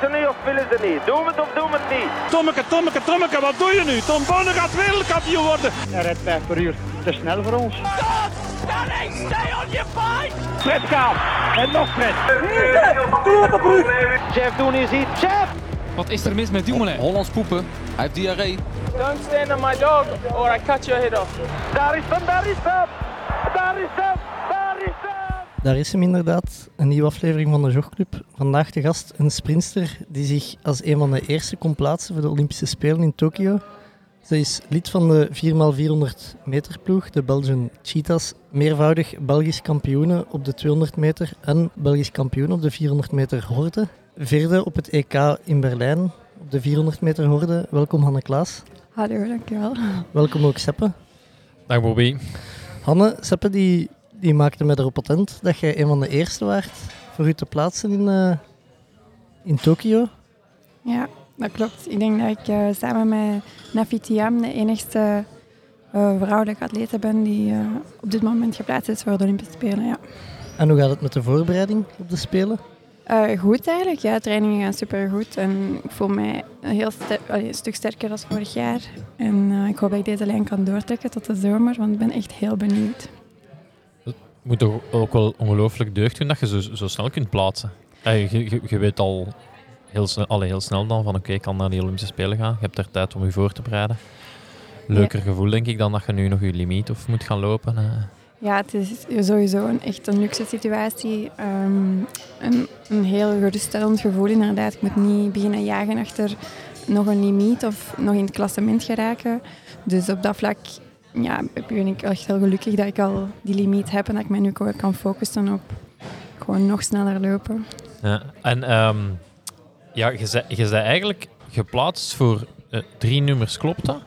Willen ze niet of willen ze niet? Doen we het of doen we het niet? Tommeke, Tommeke, Tommeke, wat doe je nu? Tom Bonne gaat wereldkampioen worden. Hij rijdt 5 per uur. Te snel voor ons. Stanley, stay on your fight! Fred Kaap. En nog Fred. Jeff Doen is hier. Jeff! Wat is er mis met Dumoulin? Hollands poepen. Hij heeft diarree. Don't stand on my dog or I cut your head off. Daar is hem, daar is hem! Daar is hem, daar is hem! Daar is hem inderdaad, een nieuwe aflevering van de Jogclub. Vandaag de gast een sprinster die zich als een van de eerste kon plaatsen voor de Olympische Spelen in Tokio. Ze is lid van de 4x400 meter ploeg, de Belgian Cheetahs, meervoudig Belgisch kampioene op de 200 meter en Belgisch kampioen op de 400 meter horde. Vierde op het EK in Berlijn op de 400 meter horde. Welkom Hanne Klaas. Hallo, dankjewel. Welkom ook Seppe. Dag Bobby. Hanne, Seppe die, die maakte mij erop attent dat jij een van de eerste waart voor u te plaatsen in, eh, in Tokio. Ja, dat klopt. Ik denk dat ik eh, samen met Nafi Tiam de enigste eh, vrouwelijke atlete ben die op dit moment geplaatst is voor de Olympische Spelen. Ja. En hoe gaat het met de voorbereiding op de Spelen? Goed eigenlijk, ja. Trainingen gaan supergoed. En ik voel mij een, heel ster- allee, een stuk sterker dan vorig jaar. En ik hoop dat ik deze lijn kan doortrekken tot de zomer, want ik ben echt heel benieuwd. Moet toch ook wel ongelooflijk deugd doen dat je zo, zo snel kunt plaatsen. Je, je, je weet al heel snel, allee, heel snel dan van oké, ik kan naar die Olympische Spelen gaan. Je hebt er tijd om je voor te bereiden. Leuker gevoel denk ik dan dat je nu nog je limiet of moet gaan lopen. eh. Ja, het is sowieso een, echt een luxe situatie. Ehm, een, een heel geruststellend gevoel inderdaad. Ik moet niet beginnen jagen achter nog een limiet of nog in het klassement geraken. Dus op dat vlak ja, ben ik echt heel gelukkig dat ik al die limiet heb en dat ik mij nu gewoon kan focussen op gewoon nog sneller lopen. Ja. En ehm, ja, je zei, je zei eigenlijk geplaatst voor eh, drie nummers, klopt dat?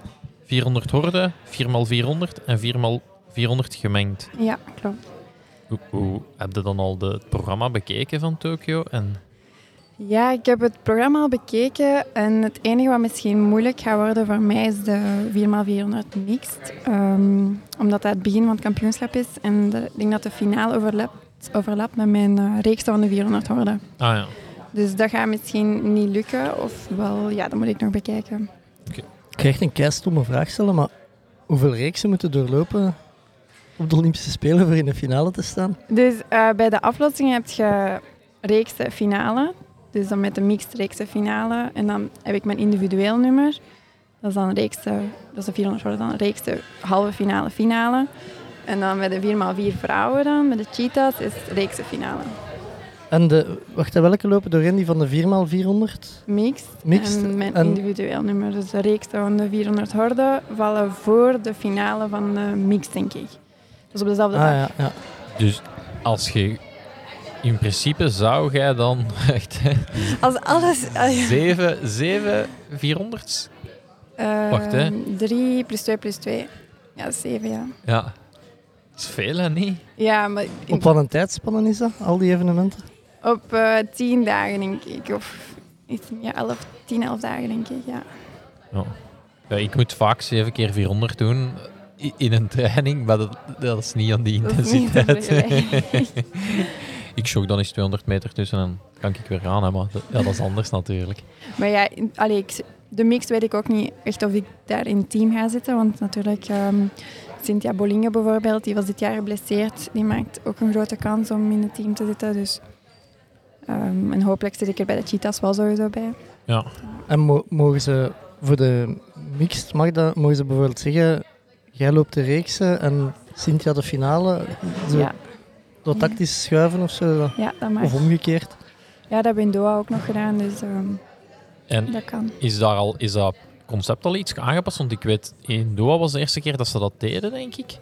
400 horde, 4x400 en 4x400 gemengd. Ja, klopt. Hoe, hoe heb je dan al de, het programma bekeken van Tokio? En Ja, ik heb het programma al bekeken en het enige wat misschien moeilijk gaat worden voor mij is de 4x400 mixed. Ehm, omdat dat het begin van het kampioenschap is en de- ik denk dat de finale overlapt, overlapt met mijn eh, reeks van de 400 horden. ah ja, Dus dat gaat misschien niet lukken of wel, ja, dat moet ik nog bekijken. Ik echt een keistomme vraag stellen, maar hoeveel reeksen moeten doorlopen op de Olympische Spelen voor in de finale te staan? Dus eh, bij de aflossing heb je reekse finale. Dus dan met de mixed reekse finale. En dan heb ik mijn individueel nummer. Dat is dan reekse, dat is de 400 worden dan reekse halve finale finale. En dan bij de 4x4 vrouwen dan, met de cheetahs, is het reekse finale. En de, wacht, welke lopen doorheen? Die van de 4x400? Mixed. Mixed. En mijn En- individueel nummer. Dus de reekse van de 400 horden vallen voor de finale van de mixed, denk ik. Dus op dezelfde Ah dag. ja, ja. dus als je... In principe zou jij dan echt hè, Als alles... zeven, zeven 400's? Wacht, hè. 3 plus 2 plus 2. Ja, dat is 7, ja. Ja. Dat is veel, hè, niet? Ja, maar Op wat een tijdspannen is dat, al die evenementen? op eh 10 dagen, denk ik. Of iets, ja, 11, 10, 11 dagen, denk ik, ja. Ja. Ja, ik moet vaak 7 keer 400 doen in een training, maar dat, dat is niet aan die Dat is niet te intensiteit. ik jog dan eens 200 meter tussen en dan kan ik weer gaan, hè, maar dat, ja, dat is anders natuurlijk. Maar ja, allee, ik, de mix weet ik ook niet echt of ik daar in het team ga zitten. Want natuurlijk, ehm Cynthia Bollinge bijvoorbeeld, die was dit jaar geblesseerd. Die maakt ook een grote kans om in het team te zitten. Dus, ehm, en hopelijk zit ik er bij de Cheetahs wel sowieso bij. Ja. En mo- mogen ze voor de mixed, mag dat, mogen ze bijvoorbeeld zeggen, jij loopt de reekse en Cynthia de finale? Zo, Ja, Zo tactisch schuiven of zo? dat- ja, dat mag. Of omgekeerd? Ja, dat hebben we in Doha ook nog gedaan, dus ehm, En dat kan. is, daar al, is dat concept al iets aangepast? Want ik weet, in Doha was de eerste keer dat ze dat deden, denk ik.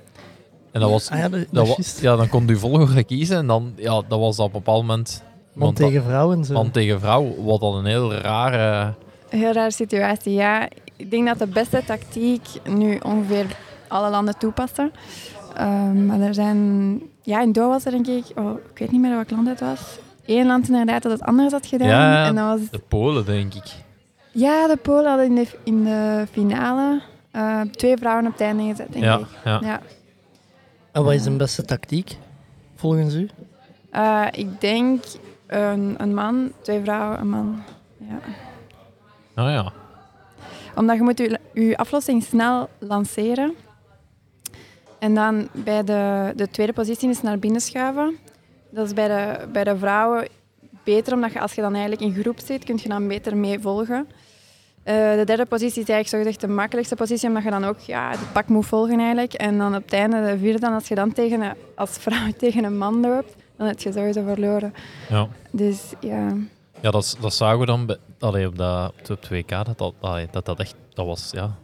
En dat was... Ah ja, dat, dat Dat dan kon je volgorde kiezen en dan, ja, dat was op een bepaald moment... Man want dat- tegen vrouw en zo. man tegen vrouw, wat dan een heel rare... Een heel rare situatie, ja. Ik denk dat de beste tactiek nu ongeveer alle landen toepassen. Ehm, maar er zijn... Ja, in Doha was er denk ik... Oh, ik weet niet meer welk land het was. Eén land inderdaad dat het anders had gedaan. Ja, en dat was... De Polen, denk ik. Ja, de Polen hadden in de, in de finale eh, twee vrouwen op het einde gezet, denk Ja, ik. ja. Ja. En wat is de beste tactiek, volgens u? Eh, ik denk een, een man, twee vrouwen, een man. Ja. Nou ja. Omdat je moet je, je aflossing snel lanceren. En dan bij de, de tweede positie is naar binnen schuiven. Dat is bij de, bij de vrouwen beter, omdat je, als je dan eigenlijk in groep zit, kun je dan beter mee volgen. Eh, de derde positie is eigenlijk zogezegd de makkelijkste positie, omdat je dan ook ja, het pak moet volgen eigenlijk. En dan op het einde, de vierde, dan, als je dan tegen een, als vrouw tegen een man loopt, dan heb je sowieso verloren. Ja, Dus ja, ja dat, dat zagen we dan bij, allee, op, dat, op het WK. Dat dat, allee, dat, dat echt... Dat was, ja,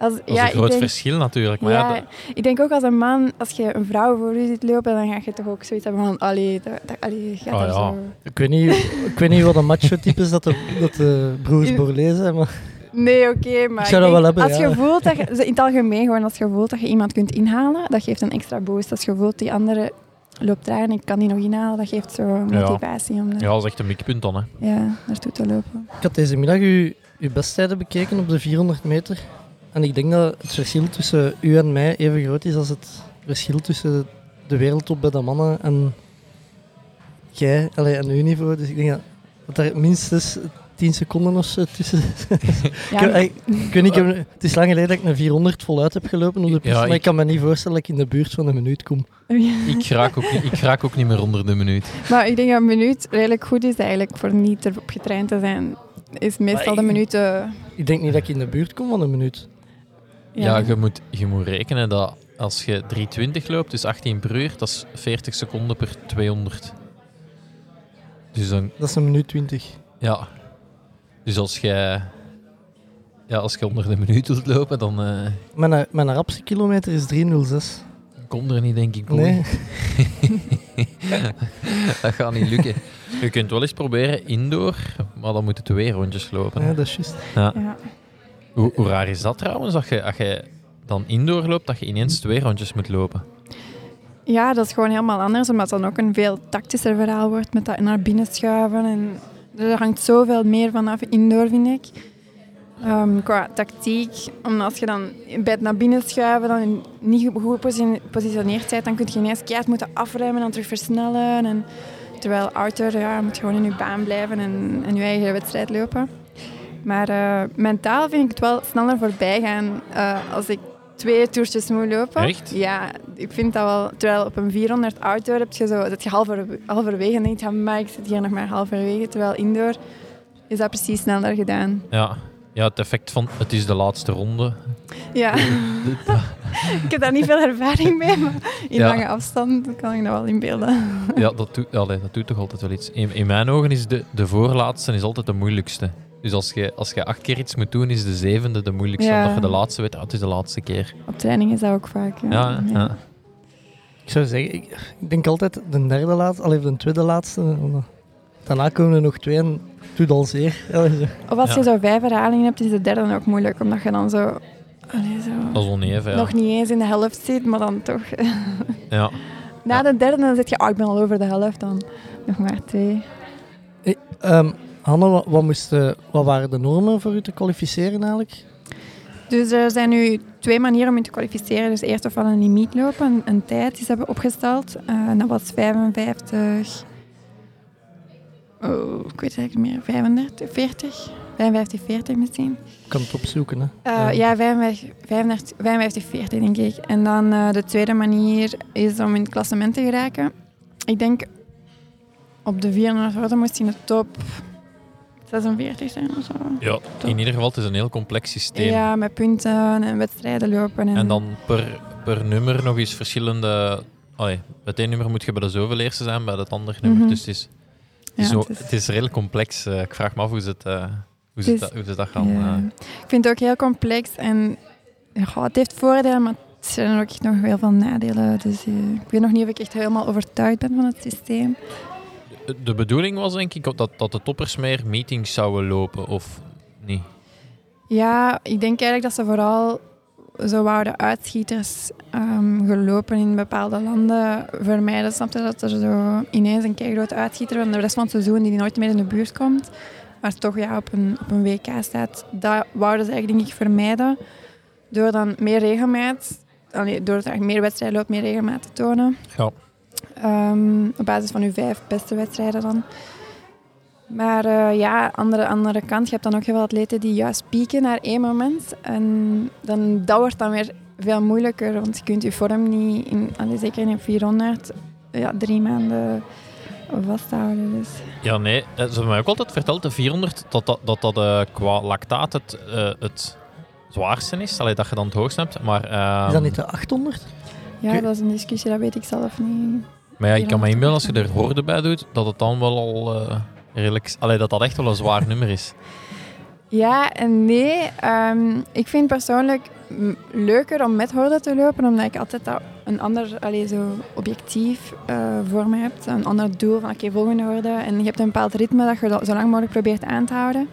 als, dat is ja, een ik groot denk- verschil natuurlijk. Maar ja, ja, dat- ik denk ook als een man, als je een vrouw voor je ziet lopen, dan ga je toch ook zoiets hebben van, allee, dat, dat, allee gaat Ah, er ja. zo... Ik weet niet, ik weet niet wat een macho-type is dat de, dat de broers Borlée zijn, maar Nee, oké, maar Ik zou ik dat denk, wel hebben, als ja. je voelt dat je, in het algemeen gewoon, als je voelt dat je iemand kunt inhalen, dat geeft een extra boost. Als je voelt die andere loopt traag en ik kan die nog inhalen, dat geeft zo motivatie om er, ja, dat is echt een mikpunt dan. Hè. ja, naartoe te lopen. ik had deze middag uw, uw besttijden bekeken op de 400 meter. En ik denk dat het verschil tussen u en mij even groot is als het verschil tussen de wereldtop bij de mannen en jij allee, en uw niveau. Dus ik denk dat, dat er minstens 10 seconden of zo tussen Ja, Ik, ik, ik weet niet, ik heb- het is lang geleden dat ik een 400 voluit heb gelopen op de piste, Ja, maar ik- ik kan me niet voorstellen dat ik in de buurt van een minuut kom. Ik raak, ook niet, ik raak ook niet meer onder de minuut. maar ik denk dat een minuut redelijk goed is eigenlijk voor niet erop getraind te zijn. Is meestal de minuut... Ik denk niet dat ik in de buurt kom van een minuut. Ja, je, moet, je moet rekenen dat als je 320 loopt, dus 18 per uur, dat is 40 seconden per 200. Dus dan, Dat is een minuut 20. ja. Dus als jij ja, als je onder de minuut wilt lopen, dan eh Mijn, mijn rapste kilometer is 306. komt er niet, denk ik. Nee, dat gaat niet lukken. Je kunt wel eens proberen indoor, maar dan moeten twee rondjes lopen. ja, dat is juist. Ja. ja. Hoe, raar is dat trouwens, dat je, als je dan indoor loopt, dat je ineens twee rondjes moet lopen? Ja, dat is gewoon helemaal anders, omdat het dan ook een veel tactischer verhaal wordt met dat naar binnen schuiven. En er hangt zoveel meer vanaf indoor, vind ik. Ehm, qua tactiek, omdat als je dan bij het naar binnen schuiven dan niet goed geposi- gepositioneerd bent, dan kun je ineens keihard moeten afremmen en dan terug versnellen. En, terwijl outer, ja, moet gewoon in je baan blijven en, en je eigen wedstrijd lopen. Maar eh, mentaal vind ik het wel sneller voorbij gaan eh, als ik twee toertjes moet lopen. Echt? Ja, ik vind dat wel. Terwijl op een 400 outdoor heb je zo, dat je halver, halverwege en maar ik zit hier nog maar halverwege. Terwijl indoor is dat precies sneller gedaan. Ja. ja, het effect van het is de laatste ronde. Ja, ik heb daar niet veel ervaring mee, maar in Ja. lange afstand kan ik dat wel inbeelden. Ja, dat doet, allee, dat doet toch altijd wel iets. In, in mijn ogen is de, de voorlaatste is altijd de moeilijkste. Dus als je, als je acht keer iets moet doen, is de zevende de moeilijkste. Ja. Omdat je de laatste weet, ah, het is de laatste keer. Op training is dat ook vaak. Ja, Ja, ja. Ik zou zeggen, ik, ik denk altijd de derde laatste, al even de tweede laatste. Daarna komen er nog twee en het doet al zeer. Of als Ja. je zo vijf herhalingen hebt, is de derde ook moeilijk. Omdat je dan zo, allee, zo Dat is oneven, ja. nog niet eens in de helft zit, maar dan toch. ja. Na Ja. de derde dan zit je, oh, ik ben al over de helft, dan nog maar twee. Ehm, Hanne, wat, eh, wat waren de normen voor u te kwalificeren eigenlijk? Dus er zijn nu twee manieren om je te kwalificeren. Dus eerst ofwel een limiet lopen, een, een tijd die ze hebben opgesteld. En dat was 55... Oh, ik weet het eigenlijk niet meer. 35, 40? 55, 40 misschien. Ik kan het opzoeken. Hè. Eh, ja, 55, 55, 55, 40 denk ik. En dan de tweede manier is om in het klassement te geraken. Ik denk op de 400 worden moest hij in de top 46 zijn of zo. ja, in ieder geval, het is een heel complex systeem. Ja, met punten en wedstrijden lopen. En, En dan per, per nummer nog eens verschillende... Allee, bij het ene nummer moet je bij de zoveel eerste zijn, bij het andere nummer. Mhm. Dus het is, het Ja, is, zo, het is- het is redelijk complex. Eh, ik vraag me af hoe ze, het, eh, hoe ze, dat, hoe ze dat gaan... Ja. eh, Ik vind het ook heel complex en ja, het heeft voordelen, maar het zijn er ook nog heel veel nadelen. Dus ik weet nog niet of ik echt helemaal overtuigd ben van het systeem. De bedoeling was denk ik dat, dat de toppers meer meetings zouden lopen, of niet? Ja, ik denk eigenlijk dat ze vooral zo wouden uitschieters ehm, gelopen in bepaalde landen vermijden. Snap je dat er zo ineens een keigrote uitschieter van de rest van het seizoen die nooit meer in de buurt komt, maar toch ja, op, een, op een WK staat. Dat wouden ze eigenlijk denk ik vermijden door dan meer regelmaat, allee, door meer wedstrijden loopt, meer regelmaat te tonen. Ja. Ehm, op basis van uw vijf beste wedstrijden dan. Maar eh, ja, andere, andere kant, je hebt dan ook heel veel atleten die juist pieken naar één moment. En dan, dat wordt dan weer veel moeilijker, want je kunt je vorm niet, in, allee, zeker in een 400, ja, drie maanden vasthouden. Dus. Ja, nee. eh, Ze hebben mij ook altijd verteld, de 400, dat dat, dat, dat eh, qua lactaat het, eh, het zwaarste is. Allee, dat je dan het hoogste hebt. Maar, ehm, Is dat niet de 800? Ja, dat is een discussie, dat weet ik zelf niet. maar ja, ik kan me 400 inbeelden als je er horde bij doet, dat het dan wel al eh, redelijk... Allee, dat dat echt wel een zwaar nummer is. Ja en nee. Ehm, ik vind persoonlijk leuker om met horden te lopen, omdat ik altijd dat een ander allee, zo objectief eh, voor me heb. Een ander doel van oké, volgende horde. En je hebt een bepaald ritme dat je dat zo lang mogelijk probeert aan te houden.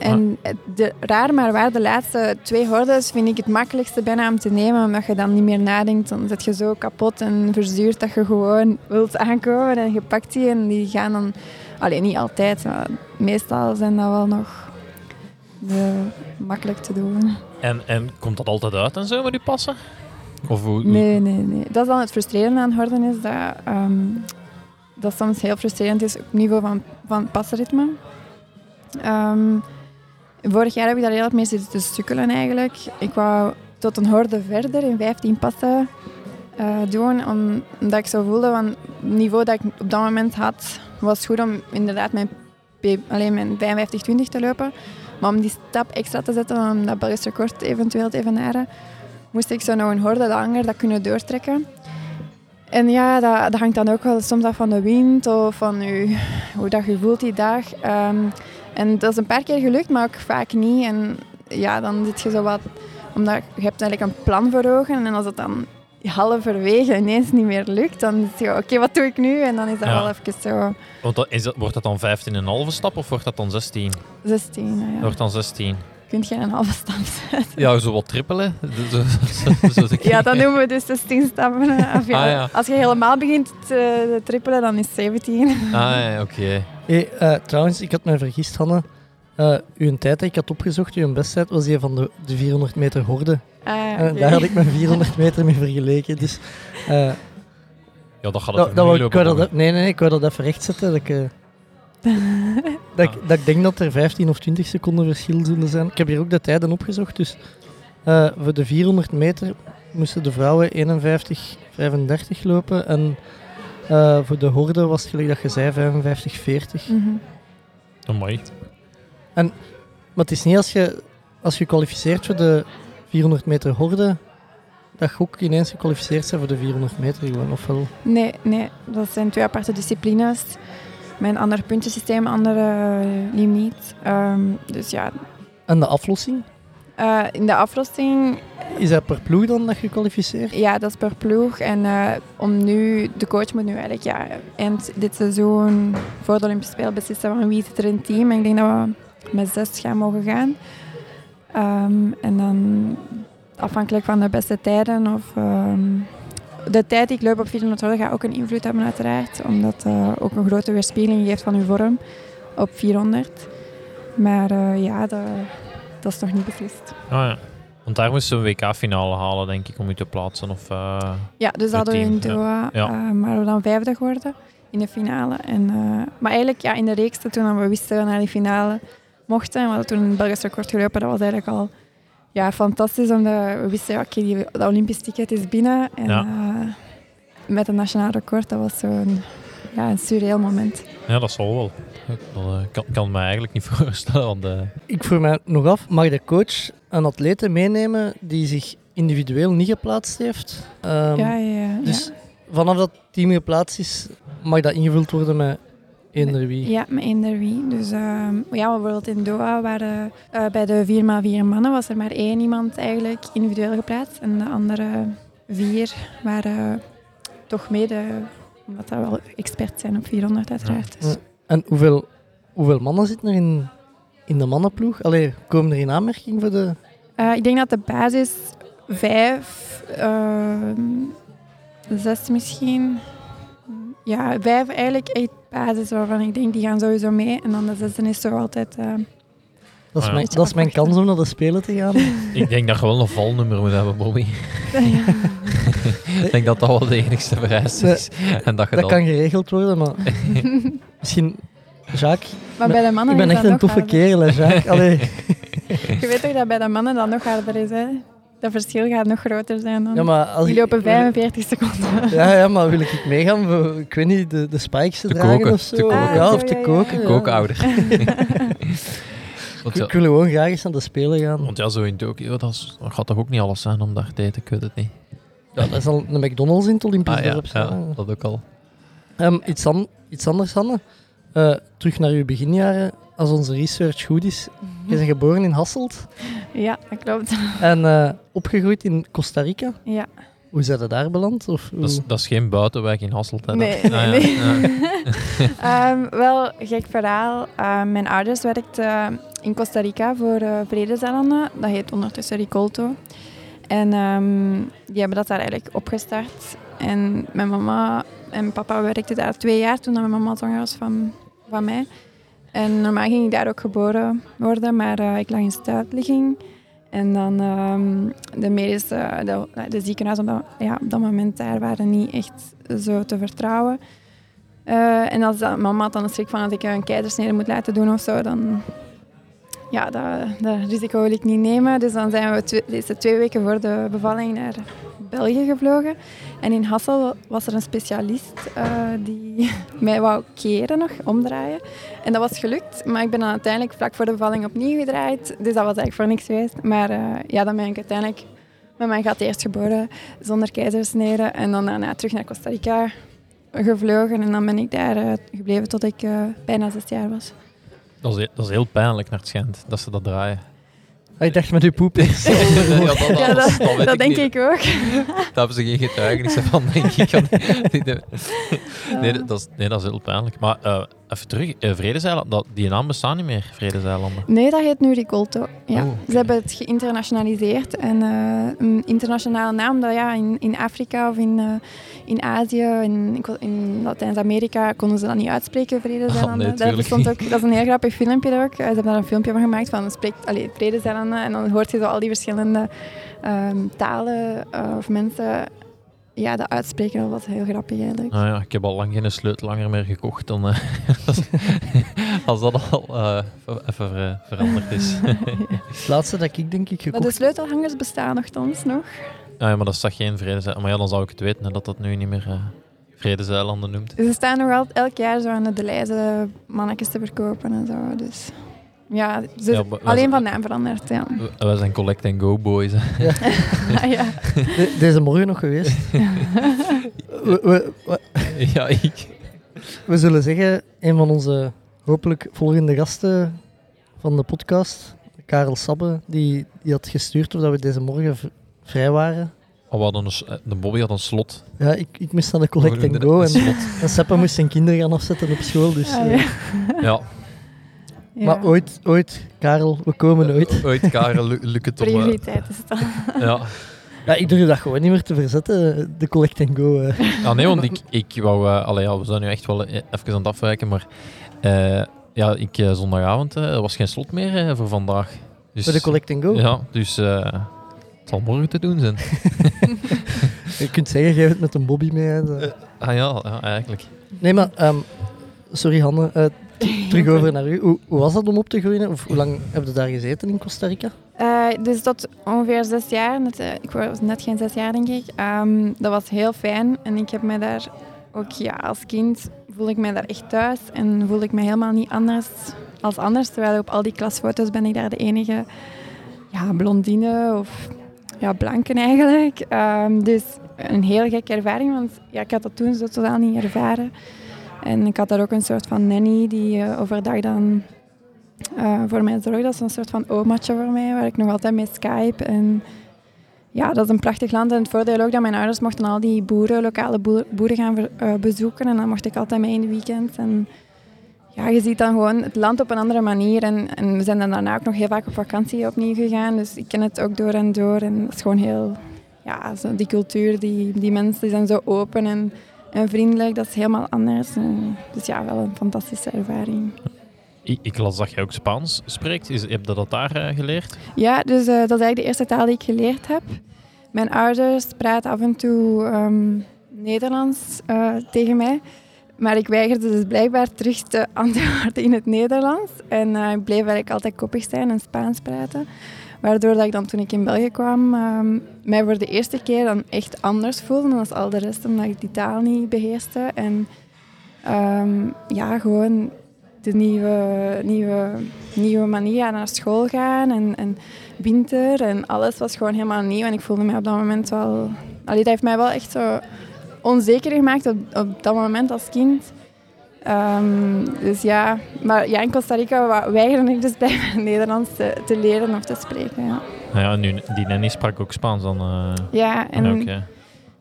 En de, raar maar waar, de laatste twee hordes vind ik het makkelijkste bijna om te nemen, omdat je dan niet meer nadenkt. Dan zit je zo kapot en verzuurd dat je gewoon wilt aankomen en je pakt die en die gaan dan... Alleen niet altijd, maar meestal zijn dat wel nog de, makkelijk te doen. En, en komt dat altijd uit en zo met die passen? Of hoe, Nee, nee, nee. Dat is dan het frustrerende aan horden, is dat, ehm, dat soms heel frustrerend is op niveau van, van pasritme. Ehm, vorig jaar heb ik daar heel erg mee zitten sukkelen eigenlijk. Ik wou tot een horde verder in 15 passen eh, doen, om- omdat ik zo voelde van het niveau dat ik op dat moment had, was goed om inderdaad mijn, alleen mijn 55-20 te lopen. Maar om die stap extra te zetten, om dat Belgisch record eventueel te evenaren, moest ik zo nog een horde langer dat kunnen doortrekken. En ja, dat, dat hangt dan ook wel soms af van de wind of van hoe dat je voelt die dag. Ehm, en dat is een paar keer gelukt, maar ook vaak niet. En ja, dan zit je zo wat... Omdat je hebt eigenlijk een plan voor ogen en als het dan halverwege ineens niet meer lukt, dan is je oké, wat doe ik nu? En dan is dat Ja. wel even zo Want dat, is dat, wordt dat dan 15,5 stap of wordt dat dan 16? 16. nou ja. Wordt dan 16. Kun je een halve stap zetten. Ja, zo wat trippelen. Ja, dat noemen we dus 16 stappen. Of ja, Ah, ja. Als je helemaal begint te trippelen, dan is het 17. Ah, ja, oké. Hey, eh, trouwens, ik had me vergist, Hanne. Eh, uw tijd dat ik had opgezocht, uw besttijd, was die van de, de 400 meter horde. Ah, Eh. Daar had ik mijn 400 meter mee vergeleken. Dus, eh, Ja, dat gaat het dat, ik dat, nee, nee, ik wou dat even rechtzetten. Dat ik, eh, dat, ik, dat ik denk dat er 15 of 20 seconden verschil zullen zijn. Ik heb hier ook de tijden opgezocht. Dus eh, voor de 400 meter moesten de vrouwen 51, 35 lopen. En eh, voor de horde was het gelijk dat je zei 55, 40. Mhm. Oh, mooi. Maar het is niet als je, als je kwalificeert voor de 400 meter horde, dat je ook ineens gekwalificeerd bent voor de 400 meter gewoon, ofwel. Nee, nee, dat zijn twee aparte disciplines. Met een ander puntensysteem, andere limiet. Ehm, dus ja, En de aflossing, eh, in de afrosting, is dat per ploeg dan dat je kwalificeert? ja, dat is per ploeg. En eh, om nu, de coach moet nu eigenlijk ja, eind dit seizoen voor de Olympische Spelen beslissen van wie zit er in het team. En ik denk dat we met zes gaan mogen gaan. Ehm, en dan afhankelijk van de beste tijden of ehm, de tijd die ik loop op 400 horden gaat ook een invloed hebben uiteraard. Omdat dat ook een grote weerspiegeling geeft van uw vorm op 400. Maar eh, ja, dat, dat is nog niet beslist. Ah, ja. Want daar moesten we een WK-finale halen, denk ik, om u te plaatsen. Of, eh, Ja, dus dat hadden we in. Doha, Ja. eh, maar we dan vijfde geworden in de finale. En, eh, maar eigenlijk ja, in de reeks, toen we wisten dat we naar die finale mochten, en we hadden toen een Belgisch record gelopen, dat was eigenlijk al ja, fantastisch, omdat we wisten, ja, oké, dat Olympisch ticket is binnen. En Ja. eh, met een nationaal record, dat was zo'n ja, een surreëel moment. ja, dat zal wel. Dat eh, kan, kan me eigenlijk niet voorstellen. Want, eh, Ik vroeg mij nog af, mag de coach een atlete meenemen die zich individueel niet geplaatst heeft? Ehm, ja, ja, ja. Dus vanaf dat team geplaatst is, mag dat ingevuld worden met eender wie? Ja, met eender wie. Dus ehm, ja, bijvoorbeeld in Doha waren eh, bij de 4x4 mannen was er maar één iemand eigenlijk individueel geplaatst. En de andere vier waren toch mede, omdat dat wel experts zijn op 400 uiteraard. Dus. En hoeveel, hoeveel mannen zitten er in, in de mannenploeg? Allee, komen er in aanmerking voor de... Eh, ik denk dat de basis vijf, ehm, zes misschien. Ja, vijf eigenlijk echt basis waarvan ik denk die gaan sowieso mee. En dan de zesde is toch altijd... eh, Dat is, ja. mijn, dat is mijn kans om naar de Spelen te gaan. ik denk dat je wel een valnummer moet hebben, Bobby. ja. ik denk dat dat wel de enigste vereiste is. En dat je Dat dan... kan geregeld worden, maar misschien Jacques, Maar bij de mannen ik ben echt een toffe harder. kerel, hè, Jacques. Allee, Je weet toch dat bij de mannen dat nog harder is, hè? Dat verschil gaat nog groter zijn dan. ja, maar als Die lopen 45 seconden. Ja, ja, maar wil ik meegaan ik weet niet, de, de spikes te, Te dragen koken, of zo? te koken. Ah, Ja, of te ja, ja, koken. ja. ja. Kookouder. Want Ik, ja, ik wil gewoon graag eens aan de Spelen gaan. want ja, zo in Tokio, dat, is- dat gaat toch ook niet alles zijn om daar te eten, ik weet het niet. Ja, dat is al een McDonald's in het Olympisch Ah ja, dorp. ja, staan. dat ook al. Ehm, iets, an- iets anders, Hanne. Eh, terug naar uw beginjaren. Als onze research goed is. Je bent geboren in Hasselt Ja, dat klopt. en eh, opgegroeid in Costa Rica. Ja. Hoe zijn dat daar beland? Of, Dat is, dat is geen buitenwijk in Hasselt. Hè, Nee, dat. nee, Ah, ja, nee. ja. Ehm, wel, gek verhaal. Ehm, mijn ouders werkten in Costa Rica voor uh, Vredeselanden. Dat heet ondertussen Ricolto. En ehm, die hebben dat daar eigenlijk opgestart. En mijn mama en papa werkten daar twee jaar toen mijn mama zwanger was van, van mij. En normaal ging ik daar ook geboren worden, maar eh, ik lag in stuitligging. En dan ehm, de medische, de, de ziekenhuizen op dat, ja, op dat moment daar waren niet echt zo te vertrouwen. Eh, en als dat, mama had dan een schrik van dat ik een keizersnede moet laten doen of zo, dan... Ja, dat, dat risico wil ik niet nemen. Dus dan zijn we twee, deze twee weken voor de bevalling naar België gevlogen. En in Hassel was er een specialist eh, die mij wou keren nog, omdraaien. En dat was gelukt, maar ik ben dan uiteindelijk vlak voor de bevalling opnieuw gedraaid. Dus dat was eigenlijk voor niks geweest. Maar eh, ja, dan ben ik uiteindelijk met mijn gat eerst geboren, zonder keizersnede. En dan daarna terug naar Costa Rica gevlogen. En dan ben ik daar eh, gebleven tot ik bijna zes jaar was. Dat, is, dat is heel pijnlijk naar het schijnt, dat ze dat draaien. Ah, ik dacht met uw poep. ja, dat, Ja, dat, weet dat ik denk niet. ik ook. Daar hebben ze geen getuigenissen van, denk ik. nee, dat is, nee, dat is heel pijnlijk. Maar eh, even terug, uh, Vredeseiland, dat, die naam bestaat niet meer, Vredeseilanden. Nee, dat heet nu Ricolto. Ja. Oh. Ze hebben het geïnternationaliseerd. En eh, een internationale naam dat ja, in, in Afrika of in, eh, in Azië, in, in Latijns-Amerika konden ze dat niet uitspreken, Vredeseilanden. Oh, nee, dat, ook, dat is een heel grappig filmpje daar ook. Eh, Ze hebben daar een filmpje van gemaakt van spreekt allee, Vredeseilanden. En dan hoort je zo al die verschillende ehm, talen eh, of mensen ja, dat uitspreken. Dat was heel grappig eigenlijk. Nou ja, ik heb al lang geen sleutelanger meer gekocht dan, eh, als, dat al eh, even ver- veranderd is. Het laatste dat ik denk ik Maar de gekocht sleutelhangers bestaan nogthans nog. Ah, ja, maar dat is toch geen Vredeseilanden. Maar ja, dan zou ik het weten, hè, dat dat nu niet meer eh Vredeseilanden noemt. Ze staan nog altijd elk jaar zo aan de lijzen mannetjes te verkopen en zo. Dus ja, Ja, alleen van naam veranderd. Ja. We- Wij zijn collect-and-go boys. hè. Ah, ja. De- deze morgen nog geweest. we, we, we, ja, ik. we zullen zeggen, een van onze hopelijk volgende gasten van de podcast, Karel Sabbe, die, die had gestuurd of dat we deze morgen vrij waren. Oh, we hadden een, eh, de Bobby had een slot. Ja, ik, ik moest naar de Collect and Go en, en Seppe moest zijn kinderen gaan afzetten op school. Dus, Ah, eh, ja. Ja, Ja. Maar ooit, ooit, Karel, we komen ooit. ooit Karel lu- lukt het om... eh, Prioriteit is het dan. ja. Ja, ik durf dat gewoon niet meer te verzetten, de Collect and Go. eh. ja, nee, want ik, ik wou... eh allee, ja, we zijn nu echt wel eh, even aan het afwijken, maar... eh, ja, ik eh, zondagavond, eh, er was geen slot meer eh, voor vandaag. Dus, Bij de Collect and Go. Ja, dus eh, het zal morgen te doen zijn. Je kunt zeggen, geef het met een Bobby mee. Ah ja, ja eigenlijk. Nee, maar... ehm, sorry, Hanne. terug over naar u. Hoe, hoe was dat om op te groeien? Of hoe lang heb je daar gezeten in Costa Rica? Eh, dus tot ongeveer zes jaar, net, eh, ik was net geen zes jaar denk ik. Ehm, dat was heel fijn en ik heb mij daar ook ja, als kind voel ik mij daar echt thuis en voel ik me helemaal niet anders als anders. Terwijl op al die klasfoto's ben ik daar de enige ja, blondine of ja, blanken eigenlijk. Ehm, dus een heel gekke ervaring, want ja, ik had dat toen zo totaal niet ervaren. En ik had daar ook een soort van nanny die eh, overdag dan eh, voor mij zorgde. Dat is een soort van omaatje voor mij, waar ik nog altijd mee Skype. En ja, dat is een prachtig land. En het voordeel ook dat mijn ouders mochten al die boeren, lokale boer- boeren gaan eh, bezoeken. En dan mocht ik altijd mee in de weekend. En ja, je ziet dan gewoon het land op een andere manier. En, en we zijn dan daarna ook nog heel vaak op vakantie opnieuw gegaan. Dus ik ken het ook door en door. En dat is gewoon heel... Ja, die cultuur, die, die mensen die zijn zo open en, en vriendelijk. Dat is helemaal anders. En dus ja, wel een fantastische ervaring. Ik, ik las dat jij ook Spaans spreekt. Is, heb je dat daar eh, geleerd? Ja, dus eh, dat is eigenlijk de eerste taal die ik geleerd heb. Mijn ouders praten af en toe ehm, Nederlands eh, tegen mij. Maar ik weigerde dus blijkbaar terug te antwoorden in het Nederlands. En eh, ik bleef eigenlijk altijd koppig zijn en Spaans praten. Waardoor dat ik dan toen ik in België kwam, ehm, mij voor de eerste keer dan echt anders voelde dan al de rest, omdat ik die taal niet beheerste. En ehm, ja, gewoon de nieuwe, nieuwe, nieuwe manier naar school gaan en, en winter en alles was gewoon helemaal nieuw. En ik voelde mij op dat moment wel... Allee, dat heeft mij wel echt zo onzeker gemaakt op dat moment als kind. Ehm, dus ja, maar ja, in Costa Rica weigerde ik dus blijkbaar Nederlands te, te leren of te spreken. Ja, Nou ja, nu, die nanny sprak ook Spaans dan. eh, ja en ja, oké.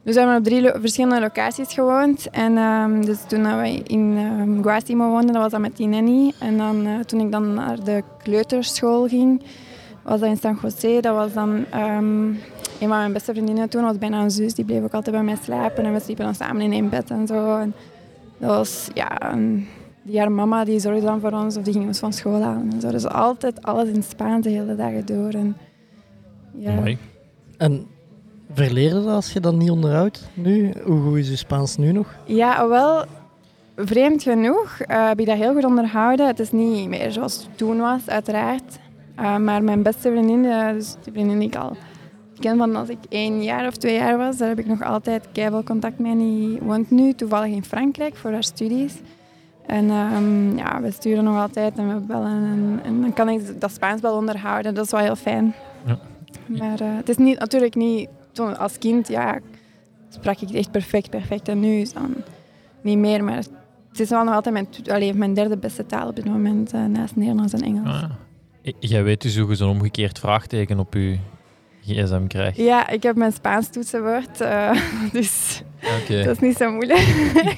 dus we hebben op drie lo- verschillende locaties gewoond. En ehm, dus toen dat wij in um, Guasimo woonden, dat was dat met die nanny. En dan, eh, toen ik dan naar de kleuterschool ging, was dat in San José. Dat was dan ehm, een van mijn beste vriendinnen toen, was bijna een zus. Die bleef ook altijd bij mij slapen en we sliepen dan samen in één bed en zo. En dat was, ja, die haar mama die zorgde dan voor ons of die ging ons van school halen. En zo. Dus altijd alles in Spaans de hele dagen door. En, ja. Mooi. En verleer je dat als je dat niet onderhoudt nu? Hoe goed is je Spaans nu nog? Ja, wel, vreemd genoeg eh, heb ik dat heel goed onderhouden. Het is niet meer zoals het toen was, uiteraard. Eh, maar mijn beste vriendin, eh, dus die vriendin die ik al ken van als ik één jaar of twee jaar was, daar heb ik nog altijd keihard contact mee. Die woont nu toevallig in Frankrijk voor haar studies. En ehm, ja, we sturen nog altijd en we bellen. En, en dan kan ik dat Spaans wel onderhouden. Dat is wel heel fijn. Ja. Maar eh, het is niet, natuurlijk niet... Toen, als kind, ja, sprak ik echt perfect, perfect. En nu is dan niet meer. Maar het is wel nog altijd mijn, allee, mijn derde beste taal op dit moment, eh, naast Nederlands en Engels. Ah. Jij weet dus hoe je zo'n omgekeerd vraagteken op je gsm krijgt. Ja, ik heb mijn Spaans toetsenwoord, eh, dus dat is niet zo moeilijk.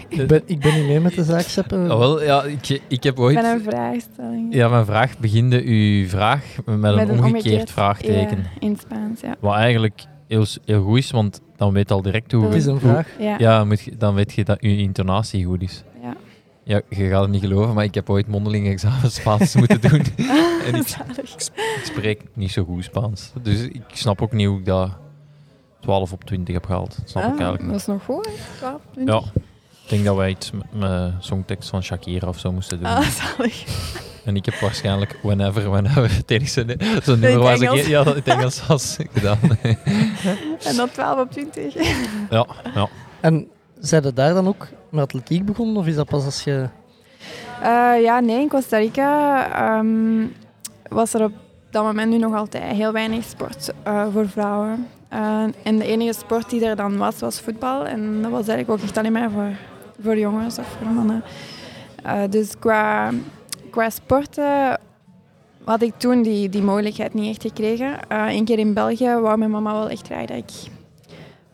Ik ben, ik ben niet mee met de zaak, Seppe. Ah, wel, ja, ik, ik heb Ik ooit... ben een vraagstelling. Ja, mijn vraag beginde uw vraag met, een, Met een omgekeerd, omgekeerd- vraagteken. Ja, in Spaans, ja. Wat eigenlijk heel, heel goed is, want dan weet je al direct hoe... Het is een hoe- vraag. Ja. Ja, moet dan weet je dat je intonatie goed is. Ja. Je gaat het niet geloven, maar ik heb ooit mondeling examen Spaans moeten doen. en ik, spreek niet zo goed Spaans. Dus ik snap ook niet hoe ik dat 12 op 20 heb gehaald. Dat snap ik Ah, eigenlijk dat is nog goed, hè? 12, 20. Ja, ik denk dat wij iets met mijn songtekst van Shakira of zo moesten doen. Ah, zalig. En ik heb waarschijnlijk Whenever, Whenever, het enige zo'n nummer het was ik Engels. ja, dat in het Engels was gedaan. En dan 12 op 20. ja, ja. En zijn je daar dan ook met atletiek begonnen? Of is dat pas als je... Eh, ja, nee, in Costa Rica ehm, was er op dat moment nu nog altijd heel weinig sport eh, voor vrouwen. Eh, en de enige sport die er dan was, was voetbal. En dat was eigenlijk ook echt alleen maar voor, voor jongens of voor mannen. Dus qua, qua sporten had ik toen die, die mogelijkheid niet echt gekregen. Eén keer in België wou mijn mama wel echt graag dat ik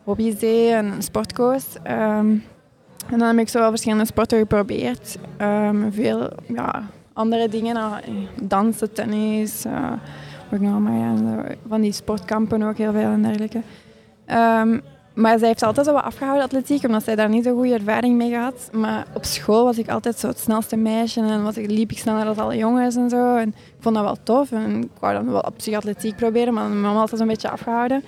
hobby's deed en een sport koos. Ehm, en dan heb ik zo verschillende sporten geprobeerd. Ehm, veel ja, andere dingen, eh, dansen, tennis, nog maar van die sportkampen ook heel veel en dergelijke. Ehm, maar zij heeft altijd zo wat afgehouden, atletiek, omdat zij daar niet zo goede ervaring mee had. Maar op school was ik altijd zo het snelste meisje en was ik, liep ik sneller dan alle jongens en zo. En ik vond dat wel tof en ik wou dan wel op zich atletiek proberen, maar mijn mama had dat een beetje afgehouden.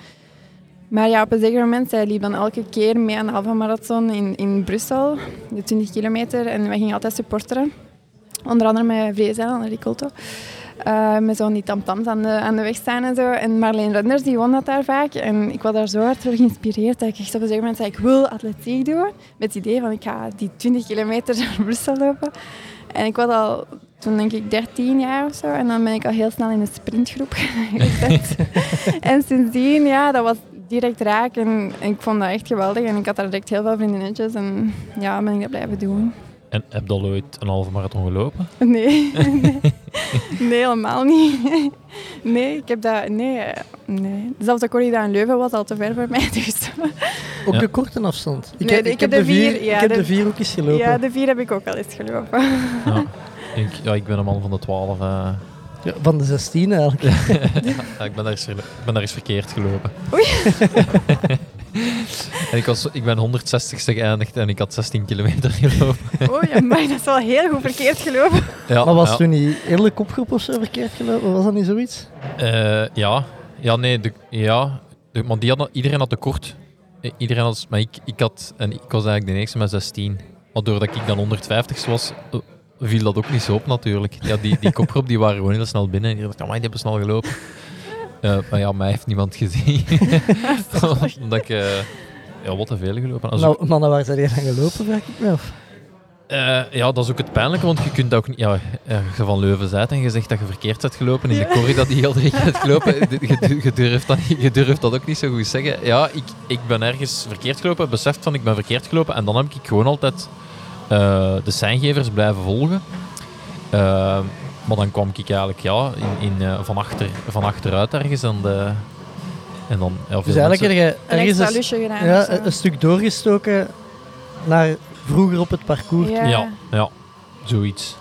Maar ja, op een zeker moment, zij liep dan elke keer mee aan de halve marathon in, in Brussel, de 20 kilometer. En wij gingen altijd supporteren. Onder andere met VSL en Ricolto. Eh, met zo'n die tamtams aan de, aan de weg staan en zo. En Marleen Renders, die won dat daar vaak. En ik was daar zo hard door geïnspireerd dat ik echt op een zeker moment zei, ik wil atletiek doen. Met het idee van, ik ga die 20 kilometer naar Brussel lopen. En ik was al toen denk ik 13 jaar of zo. En dan ben ik al heel snel in een sprintgroep gezet. en sindsdien, ja, dat was direct raak. En, en ik vond dat echt geweldig. En ik had daar direct heel veel vriendinnetjes. En ja, ben ik dat blijven doen. En heb je al ooit een halve marathon gelopen? Nee, nee, nee, helemaal niet. Nee, ik heb dat... Nee, eh, nee. Zelfs de corrie dat in Leuven was al te ver voor mij. Dus. Op Ja. de korte afstand? Nee, ik heb de vier, ja, ik heb de- de vier ook eens gelopen. Ja, de vier heb ik ook al eens gelopen. Ja. Ik, ja, ik ben een man van de 12. eh. Ja, van de 16 eigenlijk. Ja, ik, ben daar eens, ben daar eens verkeerd gelopen. Oei. en ik, was, ik ben 160ste geëindigd en ik had 16 kilometer gelopen. Oh ja, maar dat is wel heel goed verkeerd gelopen. Ja, maar was ja. toen niet hele kopgroep of zo verkeerd gelopen? Was dat niet zoiets? Eh, ja. ja, nee, de, ja. De, maar die hadden, iedereen had te kort. I- Iedereen had, maar ik, ik, had, en ik was eigenlijk de eerste met 16. Maar doordat ik dan 150 was, eh, viel dat ook niet zo op natuurlijk. Ja, die, die kopgroep die waren gewoon heel snel binnen. En die amai, die hebben snel gelopen. Eh, maar ja, mij heeft niemand gezien. Omdat ik uh, ja, wat te veel gelopen. Als nou, mannen, waar zijn die aan gelopen, vraag ik me af. Uh, ja, dat is ook het pijnlijke, want je kunt ook niet... Ja, als je van Leuven bent en je zegt dat je verkeerd bent gelopen in de corrie dat die heel drie hebt gelopen, je, je, durft dat, je durft dat ook niet zo goed zeggen. Ja, ik, ik ben ergens verkeerd gelopen, beseft van ik ben verkeerd gelopen en dan heb ik gewoon altijd uh, de seingevers blijven volgen. Uh, maar dan kwam ik eigenlijk ja, in, in, uh, van, achter, van achteruit ergens en, de, en dan... Ja, dus eigenlijk heb je ergens een, lusje gedaan, ja, een, een stuk doorgestoken naar vroeger op het parcours. Ja, ja, ja zoiets.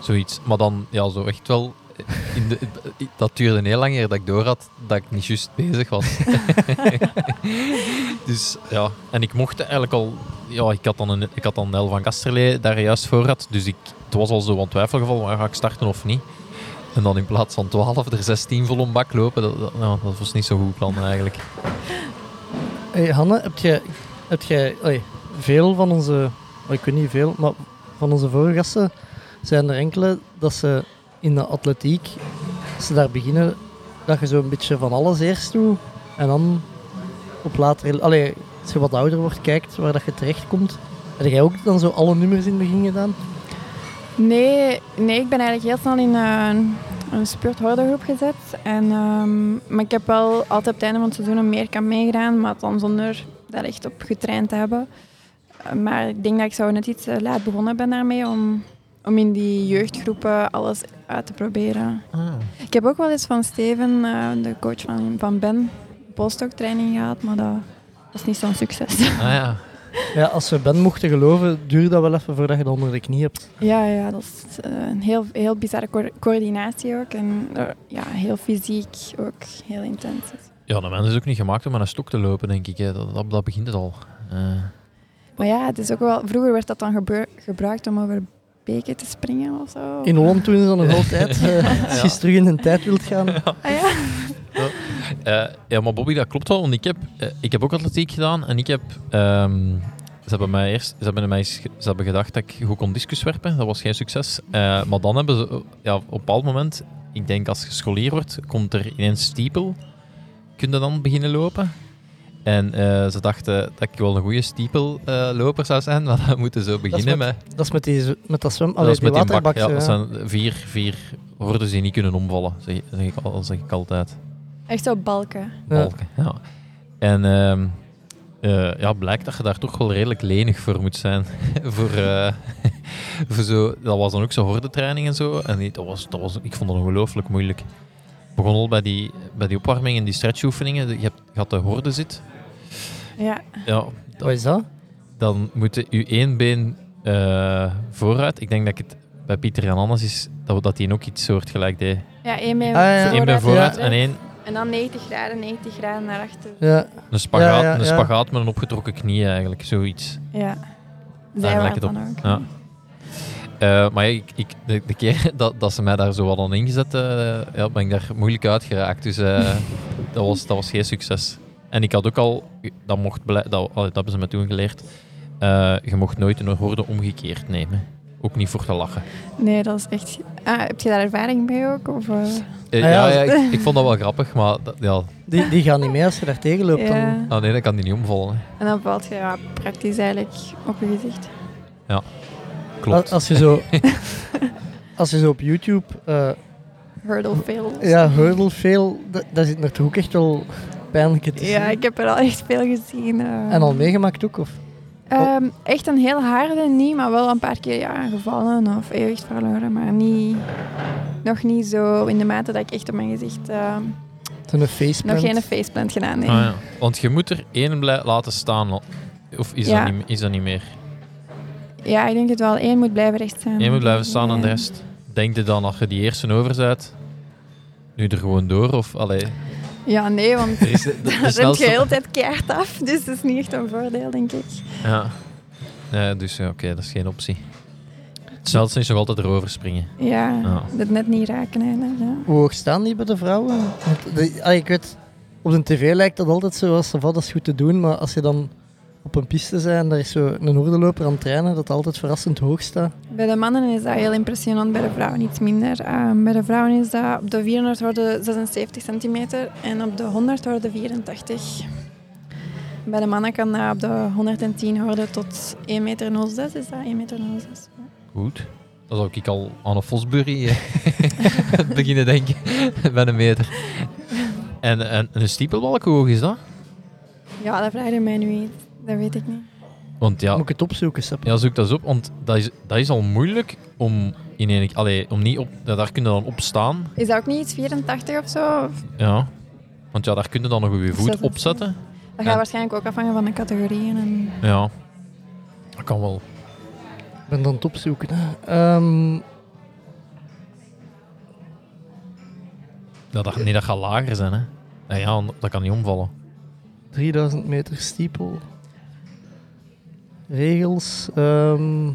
zoiets. Maar dan ja, zo echt wel... In de, dat duurde heel lang eer dat ik door had dat ik niet juist bezig was. dus ja, en ik mocht eigenlijk al... Ja, ik had dan, een, ik had dan Nel van Kasterlee daar juist voor gehad. Dus ik, het was al zo een twijfelgeval, maar ga ik starten of niet? En dan in plaats van 12 er 16 vol een bak lopen, dat, dat, nou, dat was niet zo'n goed plan eigenlijk. Hey Hanne, heb je, heb oei, veel van onze, oh, ik weet niet veel, maar van onze voorgasten zijn er enkele dat ze in de atletiek, als ze daar beginnen, dat je zo een beetje van alles eerst doet en dan op later, als je wat ouder wordt, kijkt waar dat je terecht komt. Heb jij ook dan zo alle nummers in het begin gedaan? Nee, nee, ik ben eigenlijk heel snel in een, een spurthordengroep gezet. En, um, maar ik heb wel altijd op het einde van het seizoen een meerkamp meegedaan, maar dan zonder daar echt op getraind te hebben. Maar ik denk dat ik zo net iets laat begonnen ben daarmee om, om in die jeugdgroepen alles uit te proberen. Ah. Ik heb ook wel eens van Steven, uh, de coach van, van Ben, training gehad, maar dat was niet zo'n succes. Ah, ja. Ja, als we Ben mochten geloven, duurt dat wel even voordat je dat onder de knie hebt. Ja, ja dat is uh, een heel, heel bizarre co coördinatie ook. En uh, ja, heel fysiek ook heel intens. Ja, de mens is ook niet gemaakt om aan een stok te lopen, denk ik. Dat, dat, dat begint het al. Uh. Maar ja, het is ook wel, vroeger werd dat dan gebruikt om over beken te springen of zo. In Holland doen ze dat nog altijd. als je terug in de tijd wilt gaan. Ja. Ah, ja. Uh, ja, maar Bobby, dat klopt wel. Want ik heb, uh, ik heb ook atletiek gedaan en ik heb... Um, ze hebben mij eerst... Ze hebben, mij, ze hebben gedacht dat ik goed kon discus werpen. Dat was geen succes. Uh, maar dan hebben ze... Ja, op een bepaald moment... Ik denk als je scholier wordt, komt er ineens stiepel. Kun je dan beginnen lopen? En ze dachten dat ik wel een goede stiepelloper zou zijn, maar dan moeten ze zo beginnen dat met, met... Dat is met, die, met dat zwem... Dat is met die bak, waterbak. ja, ja. dat zijn vier, vier hordes die niet kunnen omvallen, zeg, zeg, ik, al, zeg ik altijd. Echt zo balken. Balken, ja. En uh, uh, ja, blijkt dat je daar toch wel redelijk lenig voor moet zijn. voor, uh, voor zo, dat was dan ook zo hordentraining en zo. En die, dat was, dat was, ik vond dat ongelooflijk moeilijk. Ik begon al bij die, bij die opwarming en die stretchoefeningen. Je, hebt, je had de horde zit. Ja. ja Wat is dat? Dan moet je één been uh, vooruit. Ik denk dat ik het bij Pieter en Anders is dat, dat die ook iets soortgelijk deed. Ja, één been Ah, ja. vooruit, Eén been vooruit ja. en één En dan 90 graden, 90 graden naar achter. Ja. een spagaat, Ja, ja, een spagaat met een opgetrokken knie eigenlijk, zoiets. Ja. Daar Zij lijkt het op. Ja. Uh, maar ik, ik, de, de, keer dat, dat ze mij daar zo hadden ingezet, uh, ja, ben ik daar moeilijk uitgeraakt. Dus uh, dat, was, dat was geen succes. En ik had ook al, dat, mocht dat, dat hebben ze me toen geleerd, uh, je mocht nooit een horde omgekeerd nemen. Ook niet voor te lachen. Nee, dat is echt... Ah, heb je daar ervaring mee ook? Of, uh... Uh, Ah, ja, ja. ja ik, ik, vond dat wel grappig, maar dat, ja. Die, die gaan niet mee als je daar tegen loopt. Dan... Ja. Oh nee, dan kan die niet omvallen. Hè. En dan valt je ja, praktisch eigenlijk op je gezicht. Ja, klopt. Als, als, je, zo, als je zo op YouTube... Uh, Hurdle fail. ja, hurdle fail, da- daar zit natuurlijk ook echt wel pijnlijke te zien. Ja, ik heb er al echt veel gezien. uh. En al meegemaakt ook? Of? Um, echt een heel harde niet, maar wel een paar keer ja, gevallen of eeuwig verloren. Maar niet, nog niet zo in de mate dat ik echt op mijn gezicht... Uh, Zo'n faceplant. nog geen faceplant gedaan, nee. Ah, ja. Want je moet er één blij laten staan. Of is, Ja. dat, niet, is dat niet meer? Ja, ik denk het wel. Eén moet blijven recht staan. Eén moet blijven staan en de Ja. rest. Denk je dan als je die eerste over bent, nu er gewoon door? Of, allee, Ja, nee, want er is de, de, de dan remt je de hele tijd keihard af. Dus dat is niet echt een voordeel, denk ik. Ja. ja dus oké, dat is geen optie. Het snelste is nog altijd erover springen. Ja, Ja. dat net niet raken eigenlijk. Ja. Hoe hoog staan die bij de vrouwen? Want de, ah, ik weet, op de tv lijkt dat altijd zo als dat is goed te doen, maar als je dan op een piste zijn, daar is zo een hoordeloper aan het trainen dat altijd verrassend hoog staat. Bij de mannen is dat heel impressionant, bij de vrouwen iets minder. Ehm, bij de vrouwen is dat op de 400 hoorde 76 centimeter en op de 100 hoorde 84. Bij de mannen kan dat op de 110 hoorde tot 1,06 meter. Is dat 1,06 meter? Goed. Dan zou ik al aan een Fosbury eh, beginnen denken. Bij een meter. En, en een stiepelbalk, hoe hoog is dat? Ja, dat vraag je mij nu iets. Dat weet ik niet. Want ja, Moet ik het opzoeken, Sepp? ja zoek dat eens op. Want dat is, dat is al moeilijk om in een... Allee, om niet op... ja, Daar kun je dan op staan. Is dat ook niet iets 84 of zo? Of- Ja. Want ja, daar kun je dan nog je voet 76. opzetten. Dat gaat En- waarschijnlijk ook afhangen van de categorieën. En... Ja. Dat kan wel. Ik ben dan het opzoeken. Hè. Ehm, Ja, dat, nee, dat gaat lager zijn, hè. Nee, ja, dat kan niet omvallen. 3000 meter stiepel. Regels. ehm,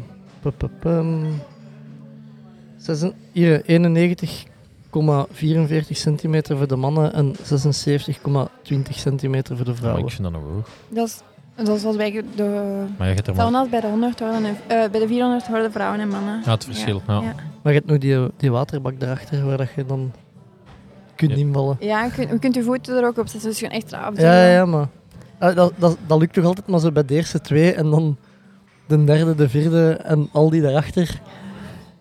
pum. Zesen- hier, 91,44 centimeter voor de mannen en 76,20 centimeter voor de vrouwen. ik vind dat nog hoog. Dat is, dat is zoals bij de... Maar je hebt er maar... Hetzelfde als bij de 100 hoorden en, eh, bij de 400 hoorden vrouwen en mannen. Ja, het verschil. Ja. Ja, Maar je hebt nu die, die waterbak daarachter waar dat je dan kunt Ja. invallen. ja je, kunt, je kunt je voeten er ook op zetten, dus gewoon extra Ja, afduwen. ja, ja, maar ah, dat, dat, dat lukt toch altijd maar zo bij de eerste twee en dan de derde, de vierde en al die daarachter.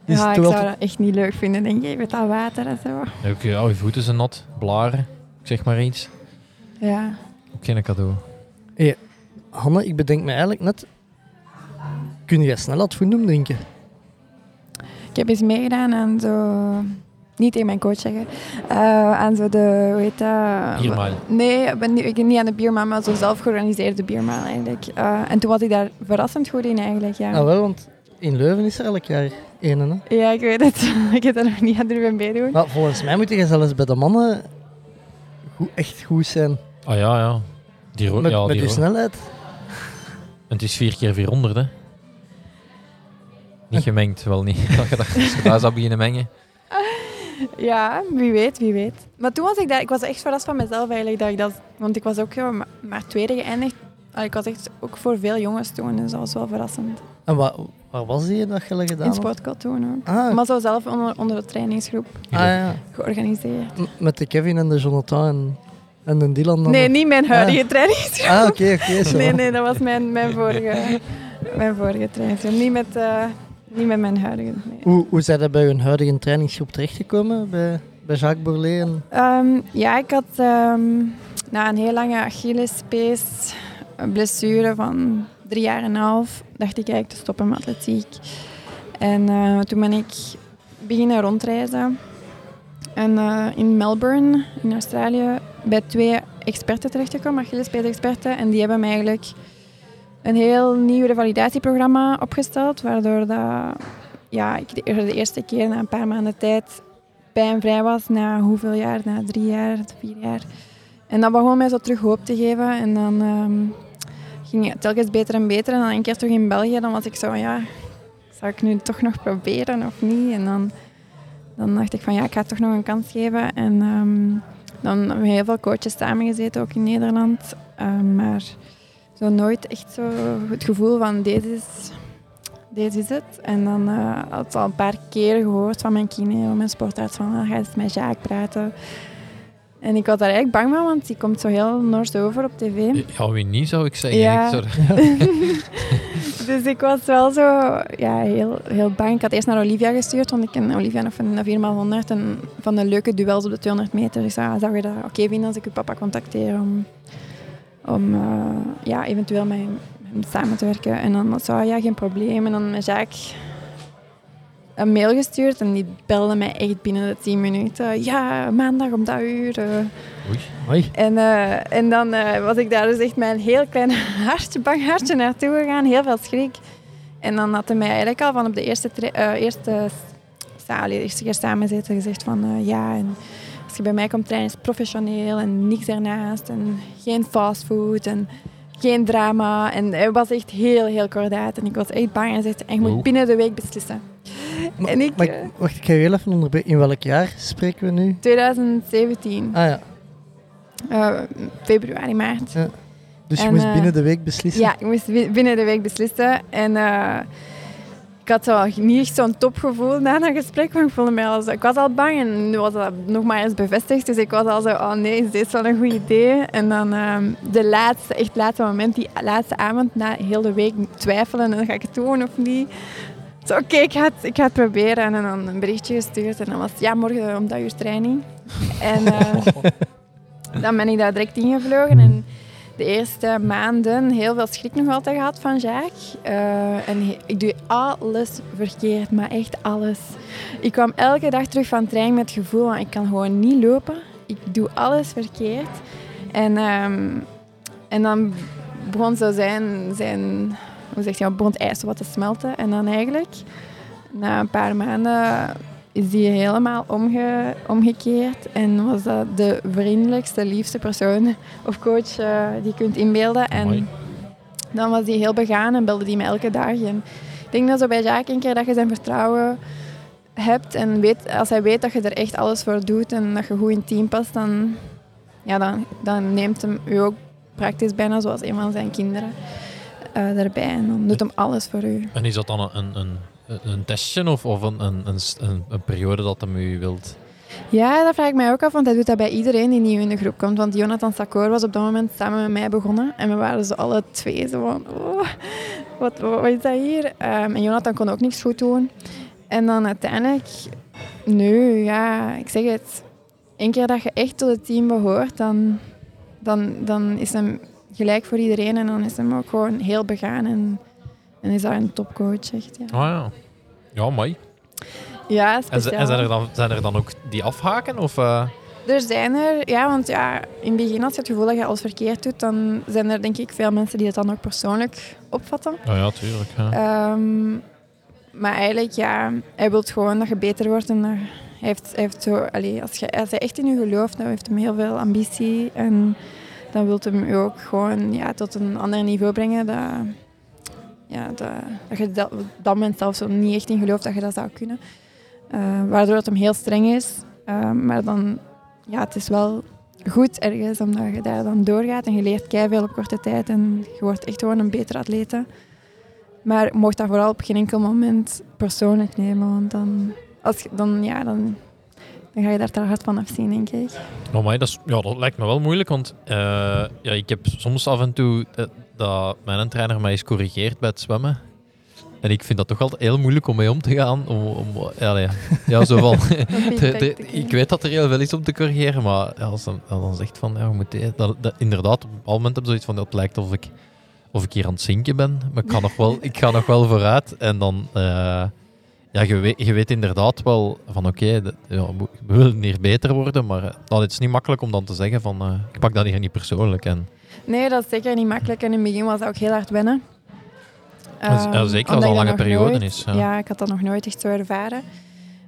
Is Ja, ik zou altijd- dat echt niet leuk vinden, denk ik, met dat water en zo. Ja, ook, ja, je voeten zijn nat, blaren, ik zeg maar iets. Ja. Ook geen cadeau. Hanne, ik bedenk me eigenlijk net. Kun jij snel het doen drinken? Ik heb eens meegedaan aan zo... Niet tegen mijn coach zeggen. eh, aan zo de... Hoe heet dat? Biermaal. Nee, ik ben niet, ik ben niet aan de biermaal, maar zo zelf georganiseerde biermaal eigenlijk. Eh, en toen was ik daar verrassend goed in eigenlijk, ja. Ah, wel, want in Leuven is er elk jaar één. Hè? Ja, ik weet het. ik heb daar nog niet aan durven meedoen. Maar volgens mij moet je zelfs bij de mannen goed, echt goed zijn. Ah ja, ja. Die ro- Met, ja, met die snelheid. En het is 4 keer 400, hè. Niet gemengd, wel niet. Je, dat, als je daar zou beginnen mengen. Ja, wie weet, wie weet. Maar toen was ik daar, ik was echt verrast van mezelf eigenlijk. Dat ik dat, want ik was ook maar, maar tweede geëindigd. Ah, Ik was echt ook voor veel jongens toen, dus dat was wel verrassend. En waar, waar was die dat je gedaan In had? Sportcode toen ook. Ah, Maar zo zelf onder, onder de trainingsgroep ah, ja. georganiseerd. M- Met de Kevin en de Jonathan en, en de Dylan dan? Nee, niet mijn huidige trainingsgroep. Ah, oké, oké. Nee, nee, dat was mijn, mijn, vorige, mijn vorige trainingsgroep. Niet met, eh, niet met mijn huidige. nee. Hoe, hoe zijn dat bij hun huidige trainingsgroep terechtgekomen? Bij, bij Jacques Bourlet? Ehm, ja, ik had ehm, na een heel lange Achillespees een blessure van drie jaar en een half, dacht ik eigenlijk te stoppen met atletiek. En eh, toen ben ik beginnen rondreizen. En eh, in Melbourne, in Australië, bij twee experten terechtgekomen, Achillespees-experten. En die hebben mij eigenlijk een heel nieuw revalidatieprogramma opgesteld, waardoor dat, ja, ik de, eerste keer na een paar maanden tijd pijnvrij was na hoeveel jaar? Na drie jaar, vier jaar. En dat begon mij zo terug hoop te geven. En dan ehm, ging het telkens beter en beter. En dan een keer terug in België, dan was ik zo ja, zou ik nu toch nog proberen of niet? En dan, dan dacht ik van ja, ik ga het toch nog een kans geven. En ehm, dan hebben we heel veel coaches samengezeten, ook in Nederland. Ehm, maar zo nooit echt zo het gevoel van deze is, deze is het. En dan eh, had ik al een paar keer gehoord van mijn kine, mijn sportarts, van ah, ga eens met Jacques praten. En ik was daar eigenlijk bang van, want die komt zo heel Noors over op tv. Ja, wie niet, zou ik zeggen. Ja. Ik dus ik was wel zo ja, heel, heel bang. Ik had eerst naar Olivia gestuurd, want ik ken Olivia nog van de 4x100 en van de leuke duels op de 200 meter. Dus ja, zou je dat oké vinden als ik uw papa contacteer om, om eh, ja, eventueel met hem samen te werken? En dan was zo, ja, geen probleem. En dan met Jacques een mail gestuurd en die belde mij echt binnen de 10 minuten. Ja, maandag om dat uur. eh. Oei. Hoi. En, eh, en dan eh, was ik daar dus echt een heel klein hartje, bang hartje naartoe gegaan. Heel veel schrik. En dan had hij mij eigenlijk al van op de eerste, eh, eerste, eerste keer samen zitten gezegd van ja, en als je bij mij komt trainen is het professioneel en niks ernaast. En geen fastfood en geen drama. En hij was echt heel, heel kordaat. En ik was echt bang en zegt, en je moet binnen de week beslissen. Ma- En ik, maar eh, wacht, ik ga je heel even onderbreken. In welk jaar spreken we nu? 2017, Ah ja. eh, februari, maart. Ja. Dus je En, moest eh, binnen de week beslissen? Ja, ik moest bi- binnen de week beslissen. En ik had niet echt zo'n topgevoel na dat gesprek. Want ik, voelde mij al zo, ik was al bang en nu was dat nog maar eens bevestigd. Dus ik was al zo, oh nee, is dit wel een goed idee? En dan ehm, de laatste, echt laatste moment, die laatste avond, na heel de week twijfelen. En ga ik het doen of niet? Zo, oké, ik, ga het, ik ga het proberen. En dan een berichtje gestuurd. En dan was het, ja, morgen om dat uur training. En eh, dan ben ik daar direct ingevlogen. En de eerste maanden heel veel schrik nog altijd gehad van Jacques. Eh, en ik doe alles verkeerd, maar echt alles. Ik kwam elke dag terug van training met het gevoel van ik kan gewoon niet lopen. Ik doe alles verkeerd. En, ehm, en dan begon zo zijn, zijn hoe zeg je, begon het ijs wat te smelten. En dan eigenlijk, na een paar maanden, is die helemaal omge, omgekeerd. En was dat de vriendelijkste, liefste persoon of coach eh, die je kunt inbeelden. En dan was hij heel begaan en belde hij me elke dag. En ik denk dat zo bij Jacques een keer dat je zijn vertrouwen hebt en weet, als hij weet dat je er echt alles voor doet en dat je goed in het team past, dan, ja, dan, dan neemt hem u ook praktisch bijna zoals een van zijn kinderen eh erbij. En dan doet hem alles voor u. En is dat dan een, een, een, een testje of, of een, een, een, een, een periode dat hem u wilt? Ja, dat vraag ik mij ook af, want hij doet dat bij iedereen die nieuw in de groep komt. Want Jonathan Sakor was op dat moment samen met mij begonnen. En we waren zo alle twee zo van, oh, wat, wat, is dat hier? Ehm, en Jonathan kon ook niks goed doen. En dan uiteindelijk, nu, ja, ik zeg het. Eén keer dat je echt tot het team behoort, dan, dan, dan is hem gelijk voor iedereen. En dan is hem ook gewoon heel begaan. En, en is dat een topcoach, echt. Ja, Ah ja. Ja, mooi. ja En, z- speciaal. en zijn, er dan, zijn er dan ook die afhaken? Of, eh? Er zijn er, ja, want ja, in het begin als je het gevoel dat je alles verkeerd doet, dan zijn er denk ik veel mensen die het dan ook persoonlijk opvatten. Oh ja, tuurlijk. Ja. Ehm, maar eigenlijk, ja, hij wil gewoon dat je beter wordt en hij, heeft, hij heeft zo, allee, als, je, als hij echt in je gelooft, dan heeft hij heel veel ambitie en dan wil hem u ook gewoon ja, tot een ander niveau brengen. Dat, ja, dat, dat je dat, dat moment zelf zo niet echt in gelooft dat je dat zou kunnen. Eh, waardoor het hem heel streng is. Eh, maar dan, ja, het is wel goed ergens, omdat je daar dan doorgaat en je leert veel op korte tijd en je wordt echt gewoon een betere atlete. Maar mocht dat vooral op geen enkel moment persoonlijk nemen, want dan, als dan, ja, dan, dan ga je daar te hard van afzien, denk ik. Dat, ja, dat lijkt me wel moeilijk, want eh, ja, ik heb soms af en toe dat mijn trainer mij eens corrigeert bij het zwemmen. En ik vind dat toch altijd heel moeilijk om mee om te gaan. Om, om, ja, nee, ja, zo van, de- de- ik weet dat er heel veel is om te corrigeren, maar ja, als dan, als dan zegt van, ja, we moeten, dat, dat, inderdaad, op een bepaald moment heb je zoiets van, het lijkt of ik, of ik hier aan het zinken ben, maar ik ga nog wel, ik ga nog wel vooruit. En dan, eh, ja, je weet, je weet inderdaad wel van, oké, ja, we willen hier beter worden, maar dan, het is niet makkelijk om dan te zeggen van, eh, ik pak dat hier niet persoonlijk. En, Nee, dat is zeker niet makkelijk. En in het begin was dat ook heel hard wennen. Z- ja, zeker als het een lange periode nooit- is, ja. Ja. ik had dat nog nooit echt zo ervaren.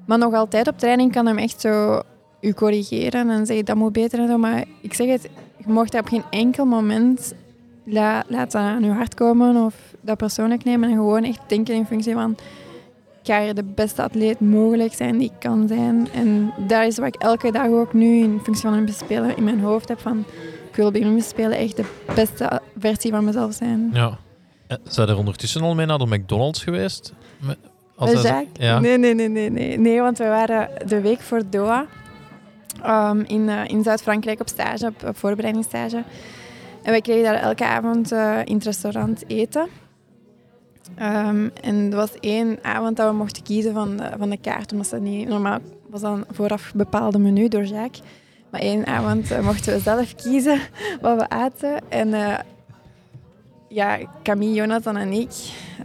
Maar nog altijd op training kan hem echt zo u corrigeren en zeggen dat moet beter en zo. Maar ik zeg het, je mocht dat op geen enkel moment la, laten aan je hart komen of dat persoonlijk nemen. En gewoon echt denken in functie van, ik ga hier de beste atleet mogelijk zijn die ik kan zijn. En dat is wat ik elke dag ook nu in functie van een speler in mijn hoofd heb van, ik wil bij Olympische Spelen echt de beste versie van mezelf zijn. ja. Eh, Zijn er ondertussen al mee naar de McDonald's geweest? Als Jacques? ja. Nee, nee, nee, nee, nee. Nee, want we waren de week voor Doha ehm, in, eh, in Zuid-Frankrijk op stage, op, op voorbereidingsstage. En wij kregen daar elke avond eh, in het restaurant eten. Ehm, en er was één avond dat we mochten kiezen van de, van de kaart, omdat ze niet... Normaal was dat een vooraf bepaalde menu door Jacques. Maar één avond eh, mochten we zelf kiezen wat we aten. En eh, ja, Camille, Jonathan en ik,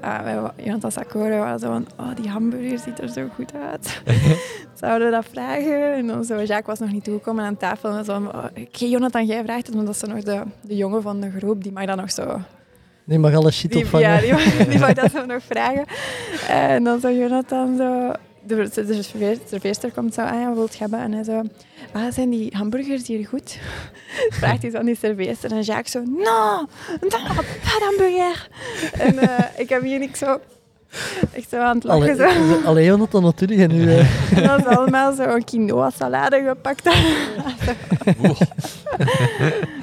uh, wa- Jonathan Sakore, waren zo van, oh, die hamburger ziet er zo goed uit. Zouden we dat vragen? En dan zo, Jacques was nog niet toegekomen aan tafel. En zo van, oh, oké, Jonathan, jij vraagt het, want dat is nog de, de jongen van de groep, die mag dat nog zo... Die mag alle shit Die, opvangen. ja, die, mag- die mag dat zo nog vragen. En dan zo Jonathan zo... De, de, de serveer- serveerster komt zo, ah ja, wat wilt je hebben? En hij zo, ah, zijn die hamburgers hier goed? Vraagt hij zo aan die serveerster. En Jacques zo, no, no, pas hamburger. En eh, ik heb hier niks zo... Echt zo aan het lachen. Allee, Zo. allee, wat doe je nu? eh? Dat is allemaal zo'n quinoa salade gepakt.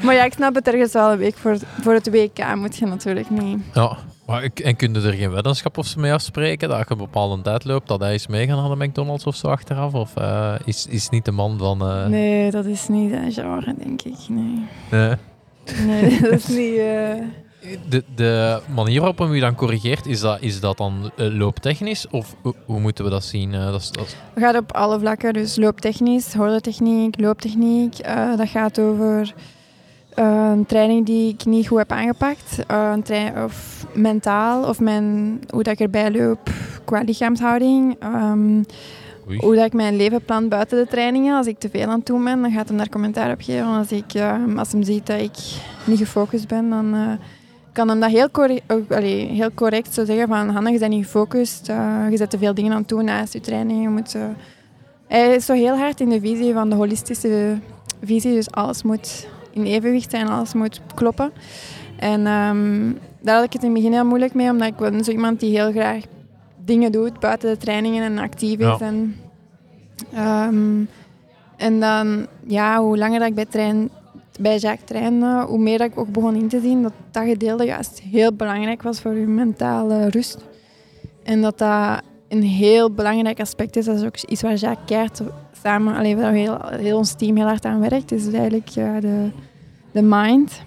maar ja, ik snap het ergens wel een week voor, voor het WK moet je natuurlijk niet. Ja, maar ik- en kun je er geen weddenschap of zo mee afspreken? Dat je een bepaalde tijd loopt, dat hij eens meegaan naar de McDonald's of zo achteraf? Of eh, is, is niet de man van... eh, Nee, dat is niet een genre, denk ik. Nee, nee. nee dat is niet... eh, De, de manier waarop hem u dan corrigeert, is dat, is dat dan looptechnisch? Of hoe, moeten we dat zien? Dat is, dat is- gaat op alle vlakken, dus looptechnisch, horlotechniek, looptechniek. Dat gaat over een training die ik niet goed heb aangepakt. Eh, een of mentaal, of mijn, hoe dat ik erbij loop qua lichaamshouding. Ehm, hoe dat ik mijn leven plan buiten de trainingen. Als ik te veel aan het doen ben, dan gaat hij daar commentaar op geven. Als, ik, eh, als hem ziet dat ik niet gefocust ben, dan eh, kan hem dat heel, corre- ook, allee, heel correct zo zeggen van Hanna, je bent niet gefocust, je zet te veel dingen aan het doen naast je training. Je moet, Hij is zo heel hard in de visie van de holistische visie, dus alles moet in evenwicht zijn, alles moet kloppen. En ehm, daar had ik het in het begin heel moeilijk mee, omdat ik ben zo iemand die heel graag dingen doet buiten de trainingen en actief is. Ja. En, ehm, en dan, ja, hoe langer dat ik bij, train, bij Jacques trainde, hoe meer dat ik ook begon in te zien dat dat gedeelte juist heel belangrijk was voor je mentale rust. En dat dat een heel belangrijk aspect is. Dat is ook iets waar Jacques Keert alleen waar heel, heel ons team heel hard aan werkt. Dus eigenlijk ja, de, de mind.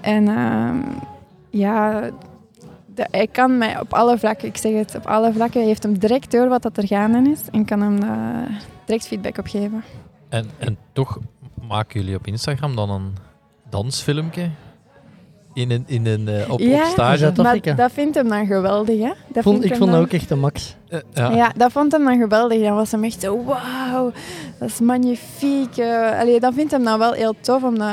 En ehm, ja, de, hij kan mij op alle vlakken, ik zeg het, op alle vlakken, heeft hem direct door wat dat er gaande is en kan hem daar direct feedback op geven. En, en toch maken jullie op Instagram dan een dansfilmpje? In een, in een, eh, op, Ja. op stage? Zuid-Afrika. Maar dat vindt hem dan geweldig, hè? Dat Vond, vindt ik hem vond dat dan- ook echt een max. Eh, Ja. ja. dat vond hem dan geweldig. Dan was hem echt zo, wauw, dat is magnifiek. Allee, dat vindt hem dan wel heel tof, omdat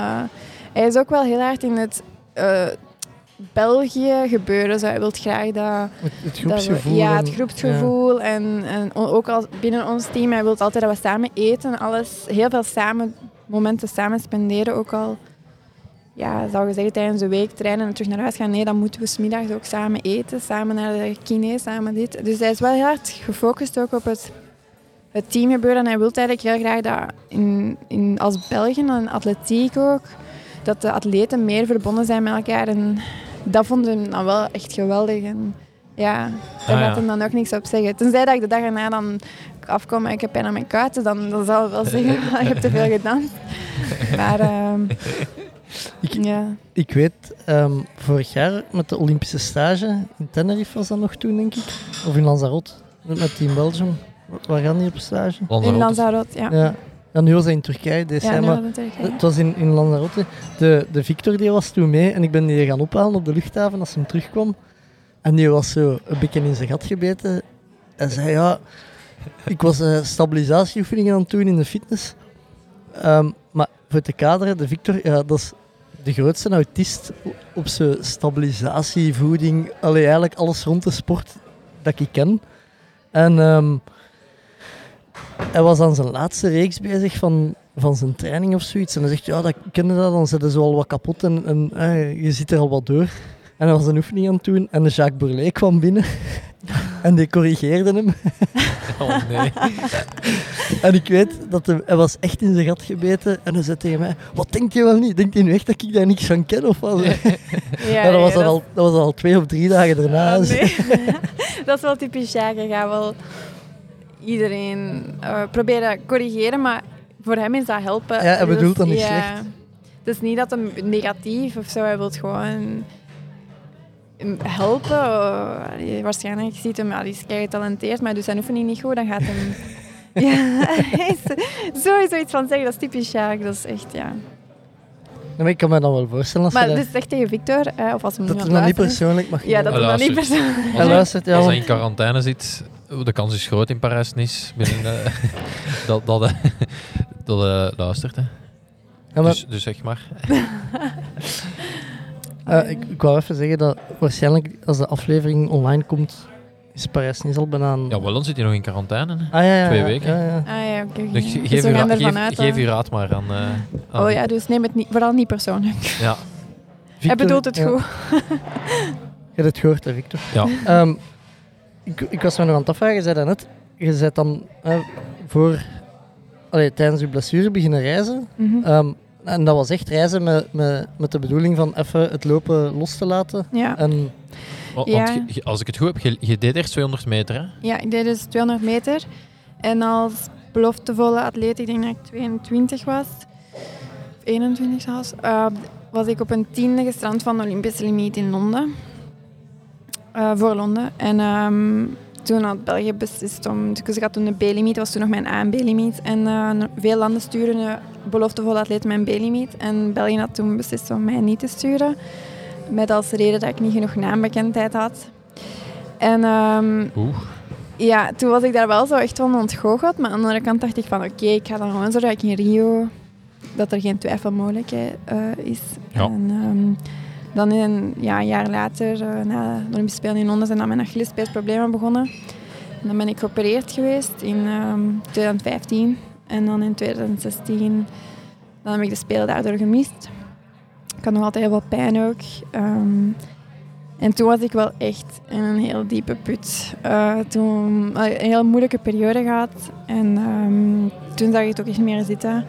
hij is ook wel heel hard in het eh, België gebeuren. Zo, hij wil graag dat... Het, het dat we- groepsgevoel. ja, het groepsgevoel. En, en ook al binnen ons team, hij wil altijd dat we samen eten. Alles, heel veel samen, momenten samen spenderen. Ook al, ja, zou je zeggen, tijdens de week trainen en terug naar huis gaan. Nee, dan moeten we smiddags ook samen eten. Samen naar de kine, samen dit. Dus hij is wel heel hard gefocust ook op het, het teamgebeuren. En hij wil eigenlijk heel graag dat in, in, als Belgen en atletiek ook, dat de atleten meer verbonden zijn met elkaar. En dat vond hij dan wel echt geweldig. En ja, daar Ah, gaat ja. hem dan ook niks op zeggen. Tenzij dat ik de dag erna dan afkom en ik heb pijn aan mijn kuiten, dan, dan zal hij wel zeggen, je hebt te veel gedaan. Maar ehm, Ik- ja. Ik weet, ehm, vorig jaar met de Olympische stage in Tenerife was dat nog toen, denk ik. Of in Lanzarote, met Team Belgium. Waar gaan die op stage? in Lanzarote. Ja. Ja. ja, nu was hij in Turkije. Deze Ja, maar hadden we het het was in, in Lanzarote. De, de Victor die was toen mee en ik ben die gaan ophalen op de luchthaven als hij terugkwam. En die was zo een beetje in zijn gat gebeten. Hij zei, ja, ik was eh, stabilisatieoefeningen aan het doen in de fitness. Ehm, maar voor te kaderen, de Victor, ja, dat is de grootste autist op zijn stabilisatie, voeding, eigenlijk alles rond de sport dat ik ken. En ehm, hij was aan zijn laatste reeks bezig van, van zijn training of zoiets. En hij zegt, ja, dat kende dat, dan zitten ze al wat kapot en, en eh, je zit er al wat door. En hij was een oefening aan het doen en de Jacques Bourlet kwam binnen. en die corrigeerde hem. Oh nee. En ik weet dat hij, hij was echt in zijn gat gebeten. En hij zei tegen mij, wat denkt je wel niet? Denkt je nu echt dat ik daar niks van ken of wat? Ja, Ja, dat, was al, dat was al twee of drie dagen daarna. Ah, nee. dat is wel typisch. Hij gaat wel iedereen eh, proberen corrigeren, maar voor hem is dat helpen. Ja, hij bedoelt dat niet ja. slecht. Het is niet dat hem negatief of zo, hij wil gewoon helpen. Eh, allee, waarschijnlijk ziet hem, ja, die is kei getalenteerd, maar doet zijn oefening niet goed, dan gaat hem... ja, is sowieso iets van zeggen, dat is typisch Jacques. Dat is echt, ja. Ja, maar ik kan me dan wel voorstellen als Maar dus dat, zeg tegen Victor, eh, of als hem dat nu aan dan niet is. persoonlijk mag Ja, dat dan niet persoonlijk... Hij luistert, ja. Als hij in quarantaine zit, de kans is groot in Parijs-Nice binnen, eh, dat, dat, eh, dat hij luistert. Hè. Ja, maar, Dus, dus zeg maar. Eh, ik, ik wou even zeggen dat waarschijnlijk als de aflevering online komt, is Parijs niet al bijna een... Ja, wel, dan zit hij nog in quarantaine. Hè. Ah, ja, ja, Twee ja, weken. Ja, ja. Ah ja, oké. oké. Dus Dus geef, ra- uit. geef dat- uw raad maar aan. eh, aan Oh ja, dus neem het niet, vooral niet persoonlijk. ja. Hij bedoelt het ja. goed. Je hebt het gehoord, hè, Victor. Ja. Ehm, ik, ik was me nog aan het afvragen, je zei dat net, je bent dan eh, voor, allee, tijdens je blessure beginnen reizen. Mhm. Ehm, en dat was echt reizen met, met, met de bedoeling van even het lopen los te laten. Ja. En Wa- Ja. Want je- je- als ik het goed heb, je, je deed eerst 200 meter, hè? ja, ik deed dus 200 meter. En als beloftevolle atleet, ik denk dat ik 22 was, of 21 zelfs, eh, was ik op een tiende gestrand van de Olympische limiet in Londen. Eh, voor Londen. En ehm, toen had België beslist om... Dus ik had toen de B-limiet, dat was toen nog mijn A- en B-limiet. En eh, veel landen sturen beloftevolle atleet mijn B-limiet. En België had toen beslist om mij niet te sturen. Met als reden dat ik niet genoeg naambekendheid had. En ehm, Oeh. ja, toen was ik daar wel zo echt van ontgoocheld. Maar aan de andere kant dacht ik van oké, ik ga dan gewoon zorgen dat ik in Rio... Dat er geen twijfel mogelijk eh, is. Ja. En ehm, dan een, ja, een jaar later, eh, na de Olympische Spelen in Londen, zijn dan mijn Achillespeesproblemen begonnen. En dan ben ik geopereerd geweest in ehm, 2015. En dan in 2016 dan heb ik de Spelen daardoor gemist. Ik had nog altijd heel veel pijn ook. Ehm, en toen was ik wel echt in een heel diepe put. Eh, toen eh, een heel moeilijke periode gehad. En ehm, toen zag ik het ook echt niet meer zitten.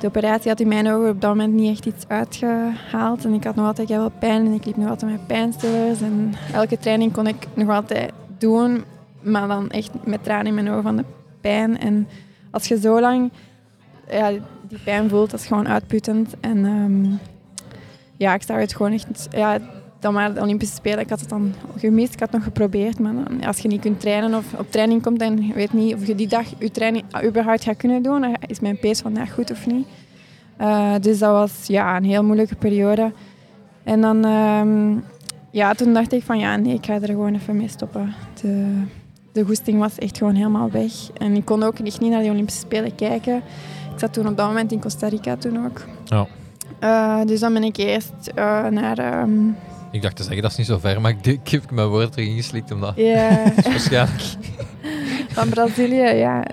De operatie had in mijn ogen op dat moment niet echt iets uitgehaald. En ik had nog altijd heel veel pijn en ik liep nog altijd met pijnstillers. En elke training kon ik nog altijd doen, maar dan echt met tranen in mijn ogen van de pijn. En als je zo lang ja, die pijn voelt, dat is gewoon uitputtend. En ehm, ja, ik zag het gewoon echt... Ja, dan maar de Olympische Spelen, ik had het dan gemist. Ik had het nog geprobeerd, maar dan, als je niet kunt trainen of op training komt en weet niet of je die dag je training überhaupt gaat kunnen doen, dan is mijn pace vandaag goed of niet. Eh, dus dat was ja, een heel moeilijke periode. En dan, ehm, ja, toen dacht ik van ja, nee, ik ga er gewoon even mee stoppen. De, de goesting was echt gewoon helemaal weg. En ik kon ook echt niet naar de Olympische Spelen kijken. Ik zat toen op dat moment in Costa Rica toen ook. Ja. Eh, dus dan ben ik eerst eh, naar... ehm, Ik dacht te zeggen, dat is niet zo ver, maar ik, ik heb mijn woord erin geslikt omdat... ja, Dat is waarschijnlijk van Brazilië, ja.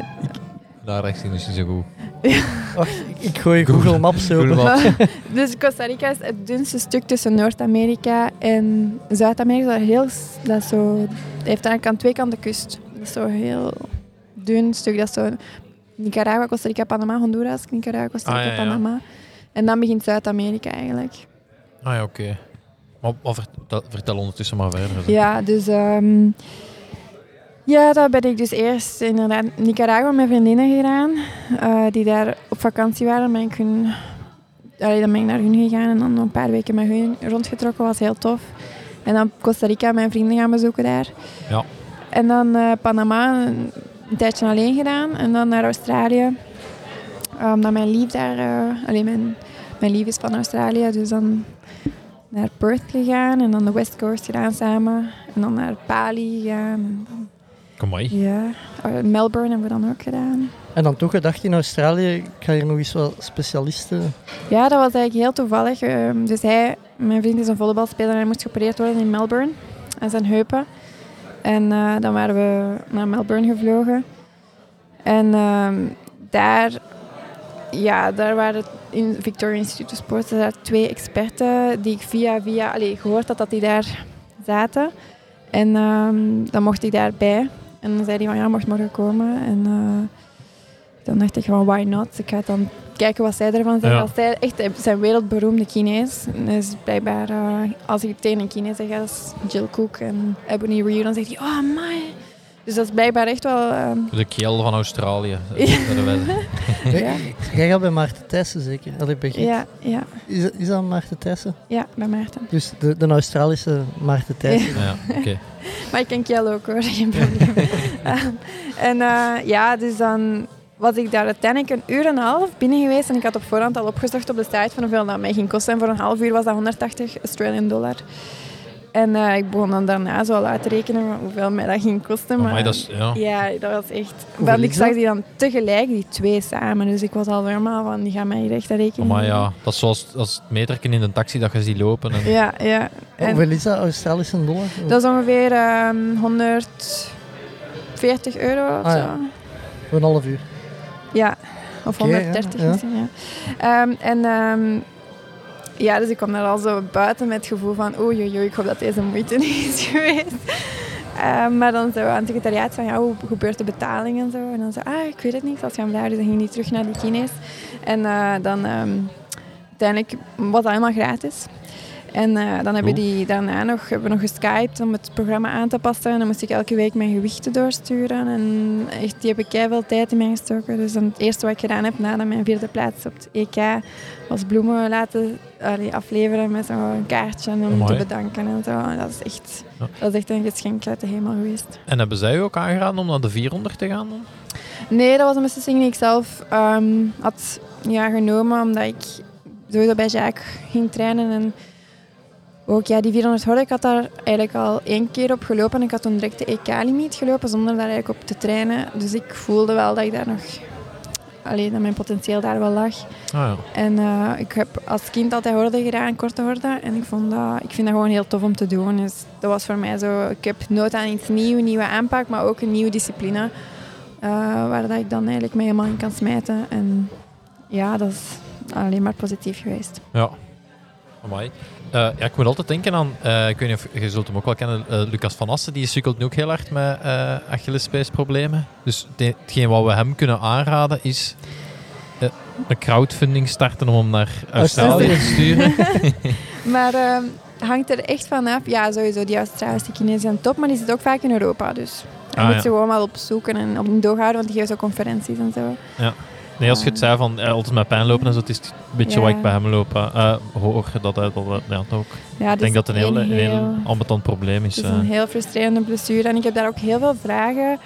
daar rechts in is niet zo goed. wacht, ik, ik gooi Google Maps open. Google Maps. dus Costa Rica is het dunste stuk tussen Noord-Amerika en Zuid-Amerika. Dat, heel, dat zo, heeft eigenlijk aan twee kanten kust. Dat is zo heel dun stuk. Dat is zo Nicaragua, Costa Rica, Panama, Honduras, Nicaragua, Costa Ah, Rica, ja, ja. Panama. En dan begint Zuid-Amerika eigenlijk. Ah ja, oké. Maar, maar vertel, vertel ondertussen maar verder. Ja, dus... ehm, ja, dat ben ik dus eerst inderdaad Nicaragua met vriendinnen gedaan. eh, die daar op vakantie waren. Ben ik hun, allee, dan ben ik naar hun gegaan en dan een paar weken met hun rondgetrokken. was heel tof. En dan Costa Rica mijn vrienden gaan bezoeken daar. Ja. En dan eh, Panama een, een tijdje alleen gedaan. En dan naar Australië. Omdat mijn lief daar... eh allee, mijn, mijn lief is van Australië, dus dan naar Perth gegaan en dan de West Coast gedaan samen. En dan naar Bali gegaan. En dan, Kom maar. ja, oh, Melbourne hebben we dan ook gedaan. En dan toch gedacht in Australië, ik ga hier nog eens wat specialisten... Ja, dat was eigenlijk heel toevallig. Ehm, Dus hij, mijn vriend is een volleybalspeler en hij moest geopereerd worden in Melbourne. Aan zijn heupen. En eh, dan waren we naar Melbourne gevlogen. En ehm, daar, ja, daar waren in Victoria Institute of Sport er waren twee experten die ik via, via allee, gehoord had dat die daar zaten. En ehm, dan mocht ik daarbij. En dan zei hij van ja, mocht morgen komen. En eh, dan dacht ik van why not? Ik ga dan kijken wat zij ervan zeggen. Ja. Als zij echt hij zijn wereldberoemde Chinees. Dus blijkbaar, eh, als ik tegen een Chinees zeg, dat is Jill Cook en Ebony Ryu, dan zegt hij, oh my. Dus dat is blijkbaar echt wel... ehm, De keel van Australië. Ja. Ja. Jij gaat bij Maarten Thijssen zeker? Allee, bij Giet. ja, ja, Is, dat- is dat Maarten Thijssen? ja, bij Maarten. Dus de, de Australische Maarten Thijssen. Ja, oké. Maar ik ken Kjell ook hoor, geen probleem. Eh, en eh, ja, dus dan was ik daar uiteindelijk een uur en een half binnen geweest. En ik had op voorhand al opgezocht op de site van hoeveel dat mij ging kosten. En voor een half uur was dat 180 Australian dollar. En eh, ik begon dan daarna zo al uit te rekenen hoeveel mij dat ging kosten. Maar, Amai, dat is... Ja. Ja, dat was echt... Want ik zag die dan tegelijk, die twee samen. Dus ik was al helemaal van, die gaan mij hier echt rekenen. Maar ja, dat is zoals als het meterken in de taxi dat je ziet lopen. En, Ja, ja. En Hoeveel is dat, Australische dollar? dat is ongeveer ehm 140 euro of Ah, zo. ja. Voor een half uur. Ja, of Oké, ja, 130 ja. misschien, ja. Ehm, en ehm, ja, dus ik kwam daar al zo buiten met het gevoel van oei, oei, ik hoop dat deze moeite niet is geweest. Eh, maar dan zo aan het secretariaat van, ja, hoe gebeurt de betaling en zo. En dan zo, ah, ik weet het niet, als gaan vragen. Dus dan ging die terug naar die Chinees. En eh, dan, ehm, uiteindelijk was dat helemaal gratis. En eh, dan hebben die daarna nog, hebben we nog geskyped om het programma aan te passen. En dan moest ik elke week mijn gewichten doorsturen. En echt, die heb ik veel tijd in mij gestoken. Dus dan het eerste wat ik gedaan heb na mijn vierde plaats op het EK, was bloemen laten allee, afleveren met zo'n kaartje om Amai. te bedanken en zo. En dat is echt, Ja. dat is echt een geschenk uit de hemel geweest. En hebben zij u ook aangeraden om naar de 400 te gaan dan? Nee, dat was een beslissing die ik zelf ehm, had ja, genomen, omdat ik sowieso bij Jacques ging trainen. En ook ja, die 400 horde, ik had daar eigenlijk al één keer op gelopen. En ik had toen direct de EK-limiet gelopen, zonder daar eigenlijk op te trainen. Dus ik voelde wel dat ik daar nog... Alleen dat mijn potentieel daar wel lag. Ah ja. En eh, ik heb als kind altijd horde gedaan, korte horde. En ik, vond dat, ik vind dat gewoon heel tof om te doen. Dus dat was voor mij zo... Ik heb nood aan iets nieuws, een nieuwe aanpak, maar ook een nieuwe discipline. eh, waar dat ik dan eigenlijk mee helemaal in kan smijten. En ja, dat is alleen maar positief geweest. Ja. Amai. Eh, ja, ik moet altijd denken aan, eh, ik weet niet of je zult hem ook wel kennen, eh, Lucas van Assen, die sukkelt nu ook heel hard met Achillespeesproblemen. Dus hetgeen wat we hem kunnen aanraden is een crowdfunding starten om hem naar Australië te sturen. Maar ehm, hangt er echt vanaf. Ja, sowieso, die Australische Chinezen zijn top, maar die zitten ook vaak in Europa. Dus je Ah, moet ja. ze gewoon wel opzoeken en op doog houden, want die geven zo conferenties en zo. Nee, als je het zei van eh, altijd met pijn lopen en zo, het is een beetje Ja. wat ik bij hem loop. eh, hoor dat hij dat, dat, ja, dat ook. Ja, ik denk dat het een heel, heel ambetant probleem is. Het is eh. een heel frustrerende blessure en ik heb daar ook heel veel vragen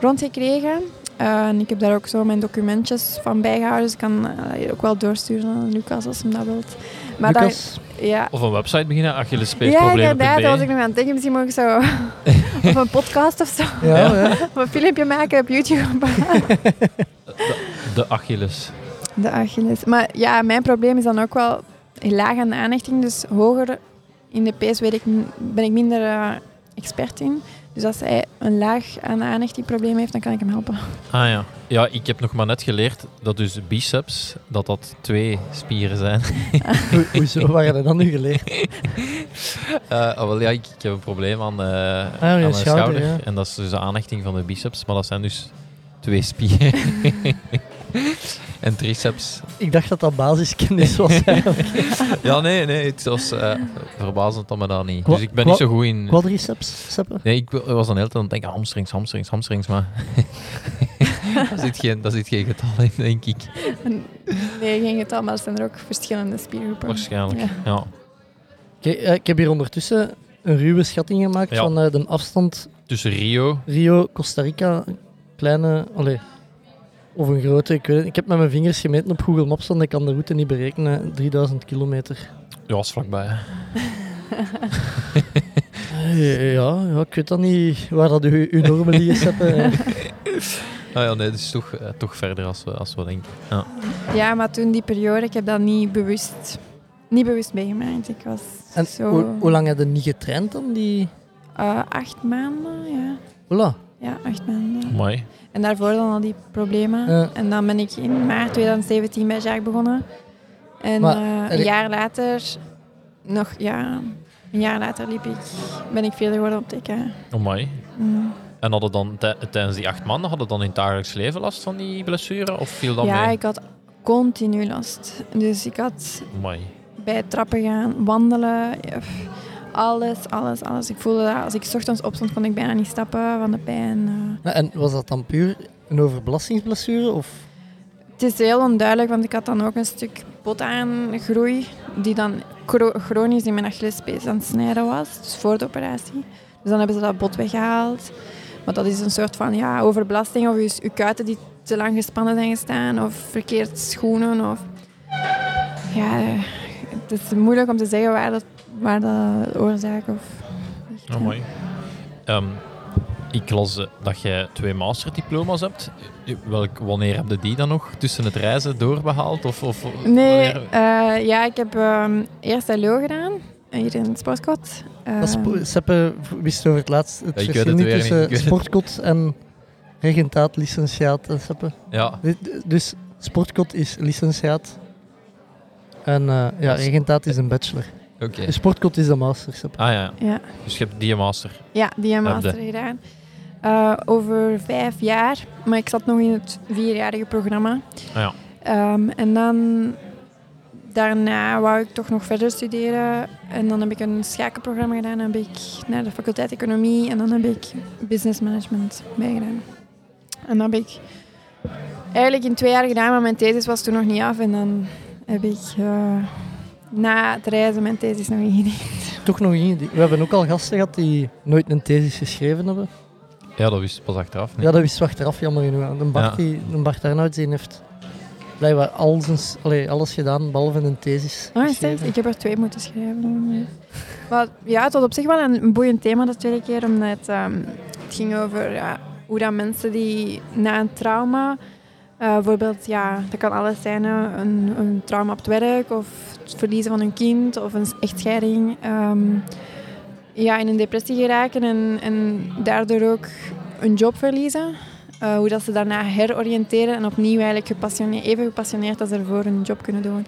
rond gekregen. Eh, en ik heb daar ook zo mijn documentjes van bijgehouden, dus ik kan eh, ook wel doorsturen aan Lucas als hij dat wilt. Maar Lucas, ja. Of een website beginnen, Ja, Achillespeesproblemen.be. inderdaad, daar was ik nog aan het denken. Misschien moet ik zo... of een podcast of zo. ja, ja. Of een filmpje maken op YouTube. De Achilles. De Achilles. Maar ja, mijn probleem is dan ook wel laag aan de aanhechting. Dus hoger in de pees weet ik, m- ben ik minder eh, expert in. Dus als hij een laag aan de aanhechting probleem heeft, dan kan ik hem helpen. Ah ja. Ja, ik heb nog maar net geleerd dat dus biceps, dat dat twee spieren zijn. Ho- Hoezo waren dat dan nu geleerd? Oh, wel, ja, ik, ik heb een probleem aan, eh, je aan mijn schouder, schouder. ja. En dat is dus de aanhechting van de biceps, maar dat zijn dus twee spieren. en triceps. Ik dacht dat dat basiskennis was eigenlijk. Ja, nee, nee, het was eh, verbazend dat me dat niet. Qua- Dus ik ben niet zo goed in... Quadriceps, Seppe? Nee, ik was dan heel de tijd aan het denken, hamstrings, hamstrings, hamstrings, maar... daar, zit geen, daar zit geen getal in, denk ik. Nee, geen getal, maar er zijn er ook verschillende spiergroepen. Waarschijnlijk, Ja. eh, ik heb hier ondertussen een ruwe schatting gemaakt Ja. van eh, de afstand Tussen Rio... Rio-Costa Rica. Een kleine, allee, of een grote, ik weet het. Ik heb met mijn vingers gemeten op Google Maps, want ik kan de route niet berekenen. 3000 kilometer. Ja, is vlakbij. hè. Ja, ja, ik weet dan niet waar dat uw, uw normen liggen, eh. Ah ja, nee, het is toch, eh, toch verder als we, als we denken. Ja. Ja, maar toen die periode, ik heb dat niet bewust, niet bewust meegemaakt. Ik was En zo... hoe, hoe lang heb je niet getraind dan? Die... eh, acht maanden, ja. Voilà. Ja, acht maanden. Mooi. En daarvoor dan al die problemen. Ja. En dan ben ik in maart 2017 bij Jacques begonnen. En Maar, eh, een jaar later, nog ja, een jaar later liep ik, ben ik verder geworden op TK. Oh, mooi. Mm. En hadden dan tij- tijdens die acht maanden hadden dan in het dagelijks leven last van die blessure? Of viel dat Ja, mee? ik had continu last. Dus ik had bij trappen gaan, wandelen, ja, pff, alles, alles, alles. Ik voelde dat als ik 's ochtends opstond, kon ik bijna niet stappen van de pijn. eh. Ja, En was dat dan puur een overbelastingsblessure? Of? Het is heel onduidelijk, want ik had dan ook een stuk botaangroei die dan chro- chronisch in mijn Achillespees aan het snijden was, dus voor de operatie. Dus dan hebben ze dat bot weggehaald. Maar dat is een soort van ja, overbelasting of je, je kuiten die te lang gespannen zijn gestaan of verkeerd schoenen. Of... Ja, eh, het is moeilijk om te zeggen waar dat, waar dat oorzaak of... Oh, mooi. Ehm, ik las eh, dat jij twee masterdiploma's hebt. Eh, Welk, wanneer heb je die dan nog tussen het reizen doorbehaald? Of, of, Nee, wanneer- eh, ja, ik heb ehm, eerst LO gedaan, eh, hier in het sportkot. Dat Ehm, Seppe wist over het laatst het Ja, verschil het niet weer niet, tussen het. sportkot en regentaat licentiaat. eh, Seppe. Ja, Dus sportkot is licentiaat en eh, ja, regentaat is een bachelor. Oké. De sportcode is de masterstep. Ah ja, Ja, dus je hebt die master. ja die master gedaan. Eh, over vijf jaar, maar ik zat nog in het vierjarige programma. Ah ja. Ehm, en dan daarna wou ik toch nog verder studeren. En dan heb ik een schakelprogramma gedaan. Dan heb ik naar de faculteit economie en dan heb ik business management bijgedaan. En dat heb ik eigenlijk in twee jaar gedaan, maar mijn thesis was toen nog niet af. En dan heb ik eh, na het reizen mijn thesis nog ingediend. Toch nog in. We hebben ook al gasten gehad die nooit een thesis geschreven hebben. Ja, dat wist pas achteraf. Nee. Ja, dat wist achteraf jammer genoeg. De Bart, Ja. die, de Bart die heeft blijkbaar al zijn, allee, alles gedaan, behalve een thesis Oh. Ik heb er twee moeten schrijven. Maar ja, het was op zich wel een, een boeiend thema de tweede keer, omdat ehm, het ging over ja, hoe dat mensen die na een trauma, eh, bijvoorbeeld, ja, dat kan alles zijn, een, een trauma op het werk of verliezen van hun kind of een echtscheiding, ehm, ja, in een depressie geraken en, en daardoor ook een job verliezen. Eh, hoe dat ze daarna heroriënteren en opnieuw eigenlijk gepassioneerd, even gepassioneerd als ervoor een job kunnen doen.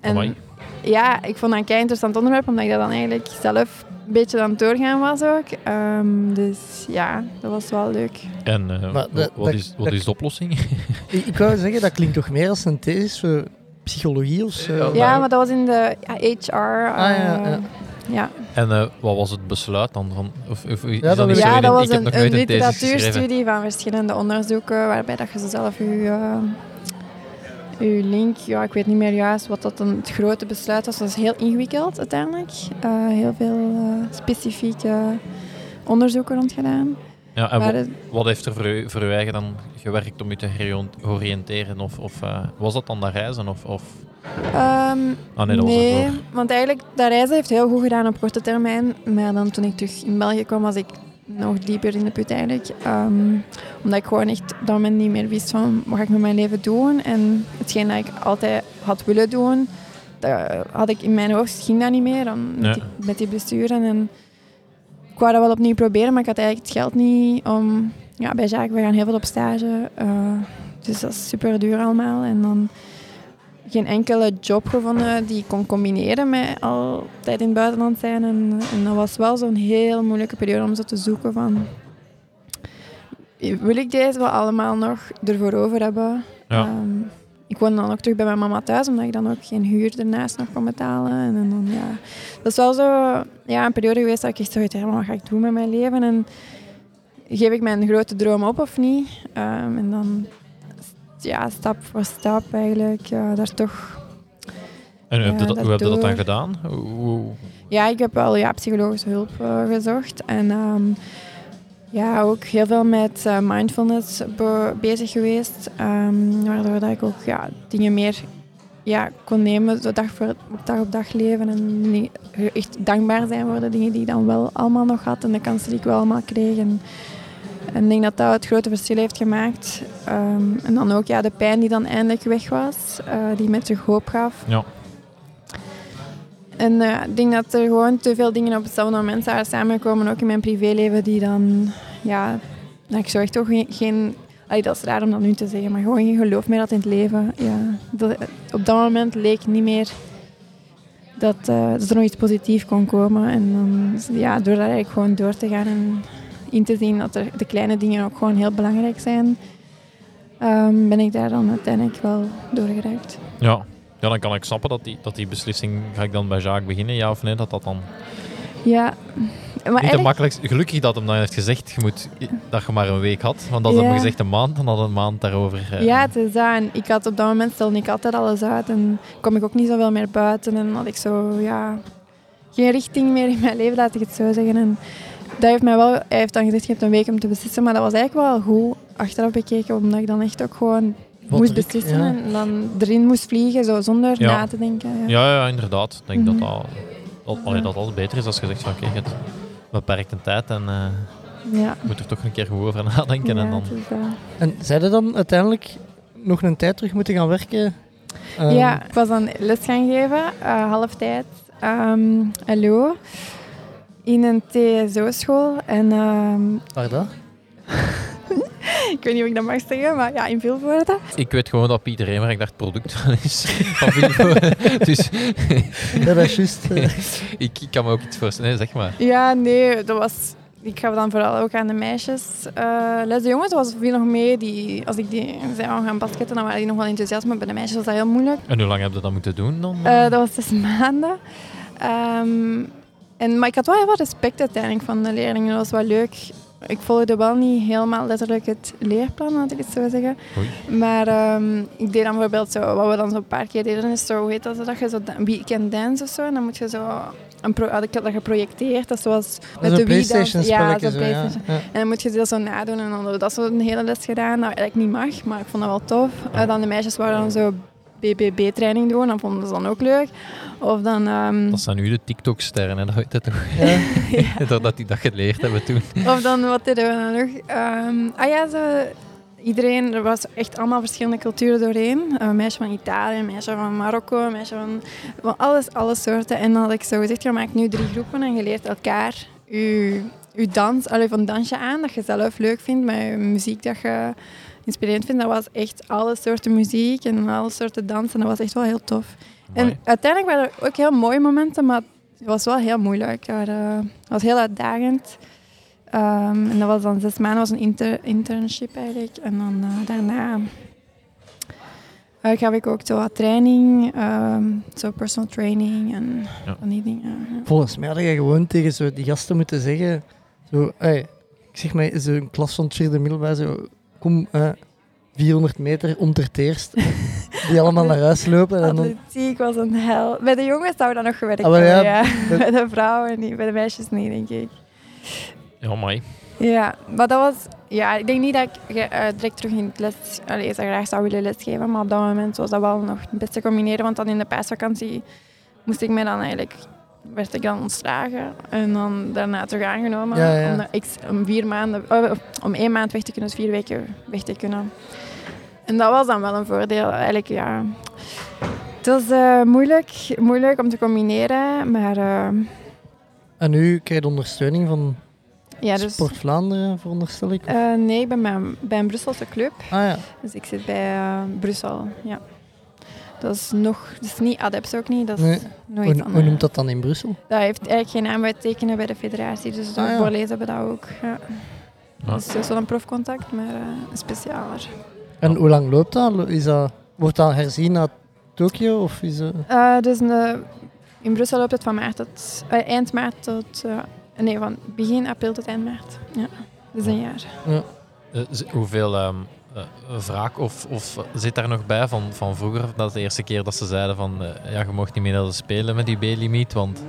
En Amai. ja, ik vond dat een kei interessant onderwerp, omdat ik dat dan eigenlijk zelf een beetje aan het doorgaan was ook. Ehm, dus ja, dat was wel leuk. En eh, Maar wa- dat- wat, dat- is, wat dat- is de oplossing? Ik, ik wou zeggen, dat klinkt toch meer als een thesis voor psychologie of zo? Ja, Ja, maar dat was in de ja, HR. Ah, ja, eh, ja. ja. en eh, wat was het besluit dan? Van, of, of, is dat Ja, dat was ik heb een, literatuurstudie van verschillende onderzoeken, waarbij dat je zelf je, eh, je link, ja, ik weet niet meer juist wat dat een, het grote besluit was. Dat was heel ingewikkeld uiteindelijk. Eh, heel veel eh, specifieke onderzoeken rond gedaan. Ja, en wat, het- wat heeft er voor u, voor u eigen dan gewerkt om u te heroriënteren? Of, of eh, was dat dan dat reizen? Of, of... Ah nee, dat want eigenlijk, dat reizen heeft heel goed gedaan op korte termijn. Maar dan toen ik terug in België kwam, was ik nog dieper in de put eigenlijk. Ehm, omdat ik gewoon echt op dat moment niet meer wist van, wat ga ik met mijn leven doen. En hetgeen dat ik altijd had willen doen, dat had ik in mijn hoofd, ging dat niet meer dan met, die, met die besturen. En ik wou dat wel opnieuw proberen, maar ik had eigenlijk het geld niet om... Ja, bij Jacques, we gaan heel veel op stage. eh, dus dat is super duur allemaal. En dan geen enkele job gevonden die ik kon combineren met altijd in het buitenland zijn. En, en dat was wel zo'n heel moeilijke periode om zo te zoeken van... Wil ik deze wel allemaal nog ervoor over hebben? Ja. Ehm, ik woon dan ook terug bij mijn mama thuis, omdat ik dan ook geen huur ernaast nog kon betalen. En, en dan, ja. Dat is wel zo ja, een periode geweest dat ik echt zoiets wat ga ik doen met mijn leven? En geef ik mijn grote droom op of niet? Ehm, en dan ja, stap voor stap eigenlijk daar toch... En hoe heb je dat, hoe heb je dat dan gedaan? Hoe, hoe- Ja, ik heb wel ja, psychologische hulp eh, gezocht. En ehm, ja, ook heel veel met eh, mindfulness be- bezig geweest. ehm, waardoor dat ik ook ja, dingen meer ja, kon nemen, dag, voor, dag op dag leven. En echt dankbaar zijn voor de dingen die ik dan wel allemaal nog had. En de kansen die ik wel allemaal kreeg. En, en ik denk dat dat het grote verschil heeft gemaakt. Ehm, en dan ook ja, de pijn die dan eindelijk weg was. eh, die me terug hoop gaf. Ja. En eh, ik denk dat er gewoon te veel dingen op hetzelfde moment zijn samenkomen, ook in mijn privéleven, die dan, ja, ik zo echt toch geen, allee, dat is raar om dat nu te zeggen, maar gewoon geen geloof meer had in het leven. Ja, op dat moment leek niet meer dat, eh, dat er nog iets positiefs kon komen. En dan, ja, door daar eigenlijk gewoon door te gaan en in te zien dat er de kleine dingen ook gewoon heel belangrijk zijn, ehm, ben ik daar dan uiteindelijk wel doorgeraakt. Ja. Ja, dan kan ik snappen dat die, dat die beslissing, ga ik dan bij Jacques beginnen, ja of nee, dat dat dan Ja, maar niet eigenlijk- makkelijkste... Gelukkig dat hem dan heeft gezegd je moet, dat je maar een week had. Want als hij Ja. hem gezegd een maand, dan had hij een maand daarover... eh, Ja, het is dat. En ik had op dat moment stelde ik altijd alles uit en kwam ik ook niet zoveel meer buiten en had ik zo, ja, geen richting meer in mijn leven, laat ik het zo zeggen. En dat heeft mij wel, hij heeft dan gezegd, je hebt een week om te beslissen, maar dat was eigenlijk wel goed achteraf bekeken, omdat ik dan echt ook gewoon Wat moest beslissen ja. en dan erin moest vliegen, zo, zonder Ja. na te denken. Ja. Ja, ja, inderdaad. Ik denk Mhm. dat, dat, dat, allee, dat altijd beter is als je zegt van oké, je hebt beperkte tijd en eh, Ja. je moet er toch een keer goed over nadenken. Ja, en dan... En zij dan uiteindelijk nog een tijd terug moeten gaan werken? Ehm, Ja, ik was dan les gaan geven, eh halftijd. ehm hallo. In een TSO-school. En ehm, Waar dat? ik weet niet of ik dat mag zeggen, maar ja, in veel woorden. Ik weet gewoon dat Pieter daar het product van is. Van dus dat is juist. ik, ik kan me ook iets voorstellen. Nee, zeg maar. Ja, nee, dat was... Ik gaf dan vooral ook aan de meisjes eh, les. De jongens was veel nog mee. Die, als ik die zei, oh, we gaan basketten, dan waren die nog wel enthousiast. Maar bij de meisjes was dat heel moeilijk. En hoe lang heb je dat moeten doen dan? Eh, dat was zes maanden. Ehm, en, maar ik had wel heel veel respect uiteindelijk van de leerlingen. Dat was wel leuk. Ik volgde wel niet helemaal letterlijk het leerplan, laat ik het zo zeggen. Oei. Maar ehm, ik deed dan bijvoorbeeld zo, wat we dan zo een paar keer deden, is zo, hoe heet dat, dat je zo weekend dance of zo. En dan moet je zo, een pro, had ik dat geprojecteerd, dat zoals met de Wii. PlayStation Ja, zo, ja. En dan moet je dat zo nadoen en dan dat zo een hele les gedaan. Nou, eigenlijk niet mag, maar ik vond dat wel tof. Eh, dan de meisjes waren dan zo BBB-training doen, dan vonden ze dan ook leuk. Of dan... ehm, Dat zijn nu de TikTok-sterren, hè? dat weet je toch? Ja. Doordat die dat geleerd hebben toen. Of dan, wat deden we dan nog? Ehm, ah ja, zo, iedereen, er was echt allemaal verschillende culturen doorheen. Een meisje van Italië, een meisje van Marokko, een meisje van, van alles, alle soorten. En dan had ik zo gezegd, je maakt nu drie groepen en je leert elkaar je, je dans, allee, van dansje aan, dat je zelf leuk vindt, met je muziek dat je inspirerend vindt. Dat was echt alle soorten muziek en alle soorten dansen. Dat was echt wel heel tof. En uiteindelijk waren er ook heel mooie momenten, maar het was wel heel moeilijk. Het was heel uitdagend. Ehm, en dat was dan zes maanden, was een inter- internship eigenlijk. En dan eh, daarna eh, gaf ik ook zo wat training, ehm, zo personal training en Ja. van die dingen. ja. Volgens mij had je gewoon tegen zo die gasten moeten zeggen... Zo, hey, ik zeg maar, zo'n klas van het vierde middelbaar, zo, kom, eh, 400 meter om ter het eerst. Die allemaal naar huis lopen. En dan, Atletiek was een hel. Bij de jongens zou dat nog gewerkt Ah, ja. Bij de vrouwen niet, bij de meisjes niet, denk ik. Ja, mooi. Ja, maar dat was... Ja, ik denk niet dat ik eh, direct terug in het les... Allee, zou graag zou willen lesgeven, maar op dat moment was dat wel nog het beste combineren. Want dan in de paasvakantie moest ik mij dan eigenlijk... werd ik dan ontslagen en dan daarna terug aangenomen. Ja, ja. Om, de x, om vier maanden... oh, om één maand weg te kunnen, dus vier weken weg te kunnen. En dat was dan wel een voordeel. Eigenlijk, ja... Het was eh, moeilijk, moeilijk om te combineren, maar... eh, en nu krijg je ondersteuning van ja, dus, Sport Vlaanderen, veronderstel ik. eh, nee, ik ben bij, bij een Brusselse club. Ah ja, Dus ik zit bij Brussel, ja. Dat is nog, dat is niet Adeps ook niet, dat is Nee. nog hoe, noemt dat dan in Brussel? Dat heeft eigenlijk geen naam uittekenen bij de federatie, dus Ah, ja. Borlees hebben dat ook. Ja. Ja. Dus het is wel een profcontact, maar eh, een specialer. En hoe lang loopt dat? Is dat wordt dat herzien naar Tokio? Of is dat... Eh, dus eh, in Brussel loopt het van maart tot, eh, eind maart tot, eh, nee, van begin april tot eind maart. Ja, dus een jaar. Eh, z- hoeveel ehm, eh, wraak of, of zit daar nog bij van, van vroeger? Dat de eerste keer dat ze zeiden van eh, ja, je mocht niet meer spelen met die B-limiet, want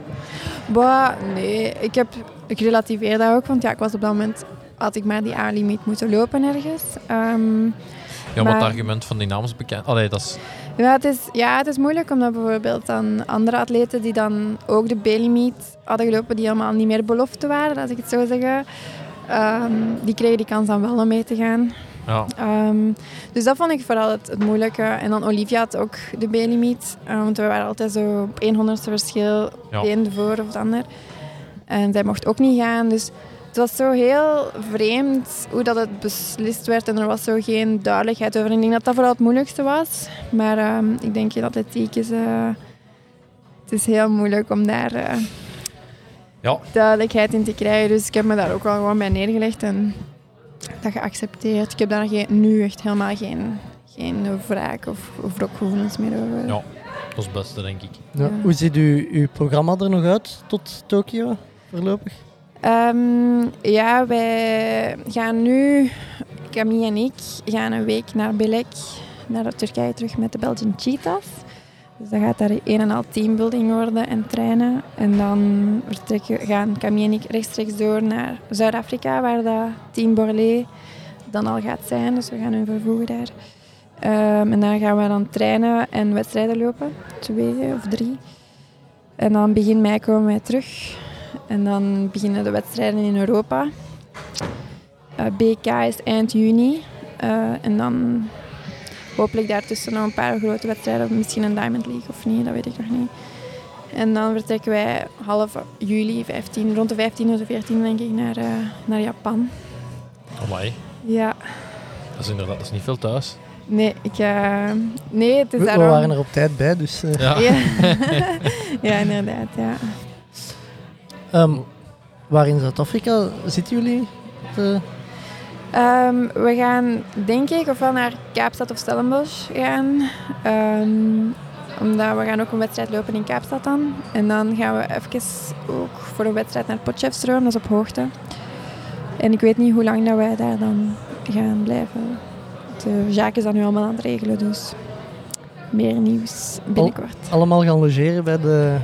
Bah, nee, ik, heb, ik relativeer dat ook, want ja, ik was op dat moment, had ik maar die A-limiet moeten lopen ergens. Ehm, ja, maar het argument van die naam is bekend. Allee, dat is, Ja het, is, ja, het is moeilijk omdat bijvoorbeeld dan andere atleten die dan ook de B-limiet hadden gelopen, die helemaal niet meer belofte waren, als ik het zo zeggen, ehm, die kregen die kans dan wel om mee te gaan. Ja, Ehm, dus dat vond ik vooral het, het moeilijke. En dan Olivia had ook de B-limiet, eh, want we waren altijd zo op 100ste verschil, Ja. de een voor of de ander. En zij mocht ook niet gaan, dus het was zo heel vreemd hoe dat het beslist werd en er was zo geen duidelijkheid over. En ik denk dat dat vooral het moeilijkste was. Maar ehm, ik denk in atletiek is eh, het is heel moeilijk om daar eh, Ja. duidelijkheid in te krijgen. Dus ik heb me daar ook wel gewoon bij neergelegd en dat geaccepteerd. Ik heb daar geen, nu echt helemaal geen, geen wraak of, of wrokgevoelens meer over. Ja. dat is het beste, denk ik. Ja. Ja. Hoe ziet uw, uw programma er nog uit tot Tokio voorlopig? Ehm, ja, wij gaan nu, Camille en ik, gaan een week naar Belek, naar Turkije terug met de Belgian Cheetahs. Dus dat gaat daar een en al teambuilding worden en trainen. En dan gaan Camille en ik rechtstreeks door naar Zuid-Afrika, waar dat Team Borlée dan al gaat zijn. Dus we gaan hun vervoegen daar. Ehm, en daar gaan we dan trainen en wedstrijden lopen, twee of drie. En dan begin mei komen wij terug. En dan beginnen de wedstrijden in Europa. Eh, BK is eind juni. Eh, en dan hopelijk daartussen nog een paar grote wedstrijden. Misschien een Diamond League of niet, dat weet ik nog niet. En dan vertrekken wij half juli, 15, rond de 15 of de 14 denk ik, naar, eh, naar Japan. Amai. Ja, Dat is inderdaad dat is niet veel thuis. Nee, ik, eh, nee het is We, we daarom... waren er op tijd bij, dus... eh, Ja. Ja. ja, inderdaad, ja. ehm, waar in Zuid-Afrika zitten jullie? De- Ehm, we gaan, denk ik, ofwel naar Kaapstad of Stellenbosch gaan. Ehm, omdat we gaan ook een wedstrijd lopen in Kaapstad dan. En dan gaan we even ook voor een wedstrijd naar Potchefstroom, dat is op hoogte. En ik weet niet hoe lang dat wij daar dan gaan blijven. De Jacques is dat nu allemaal aan het regelen, dus meer nieuws binnenkort. allemaal gaan logeren bij de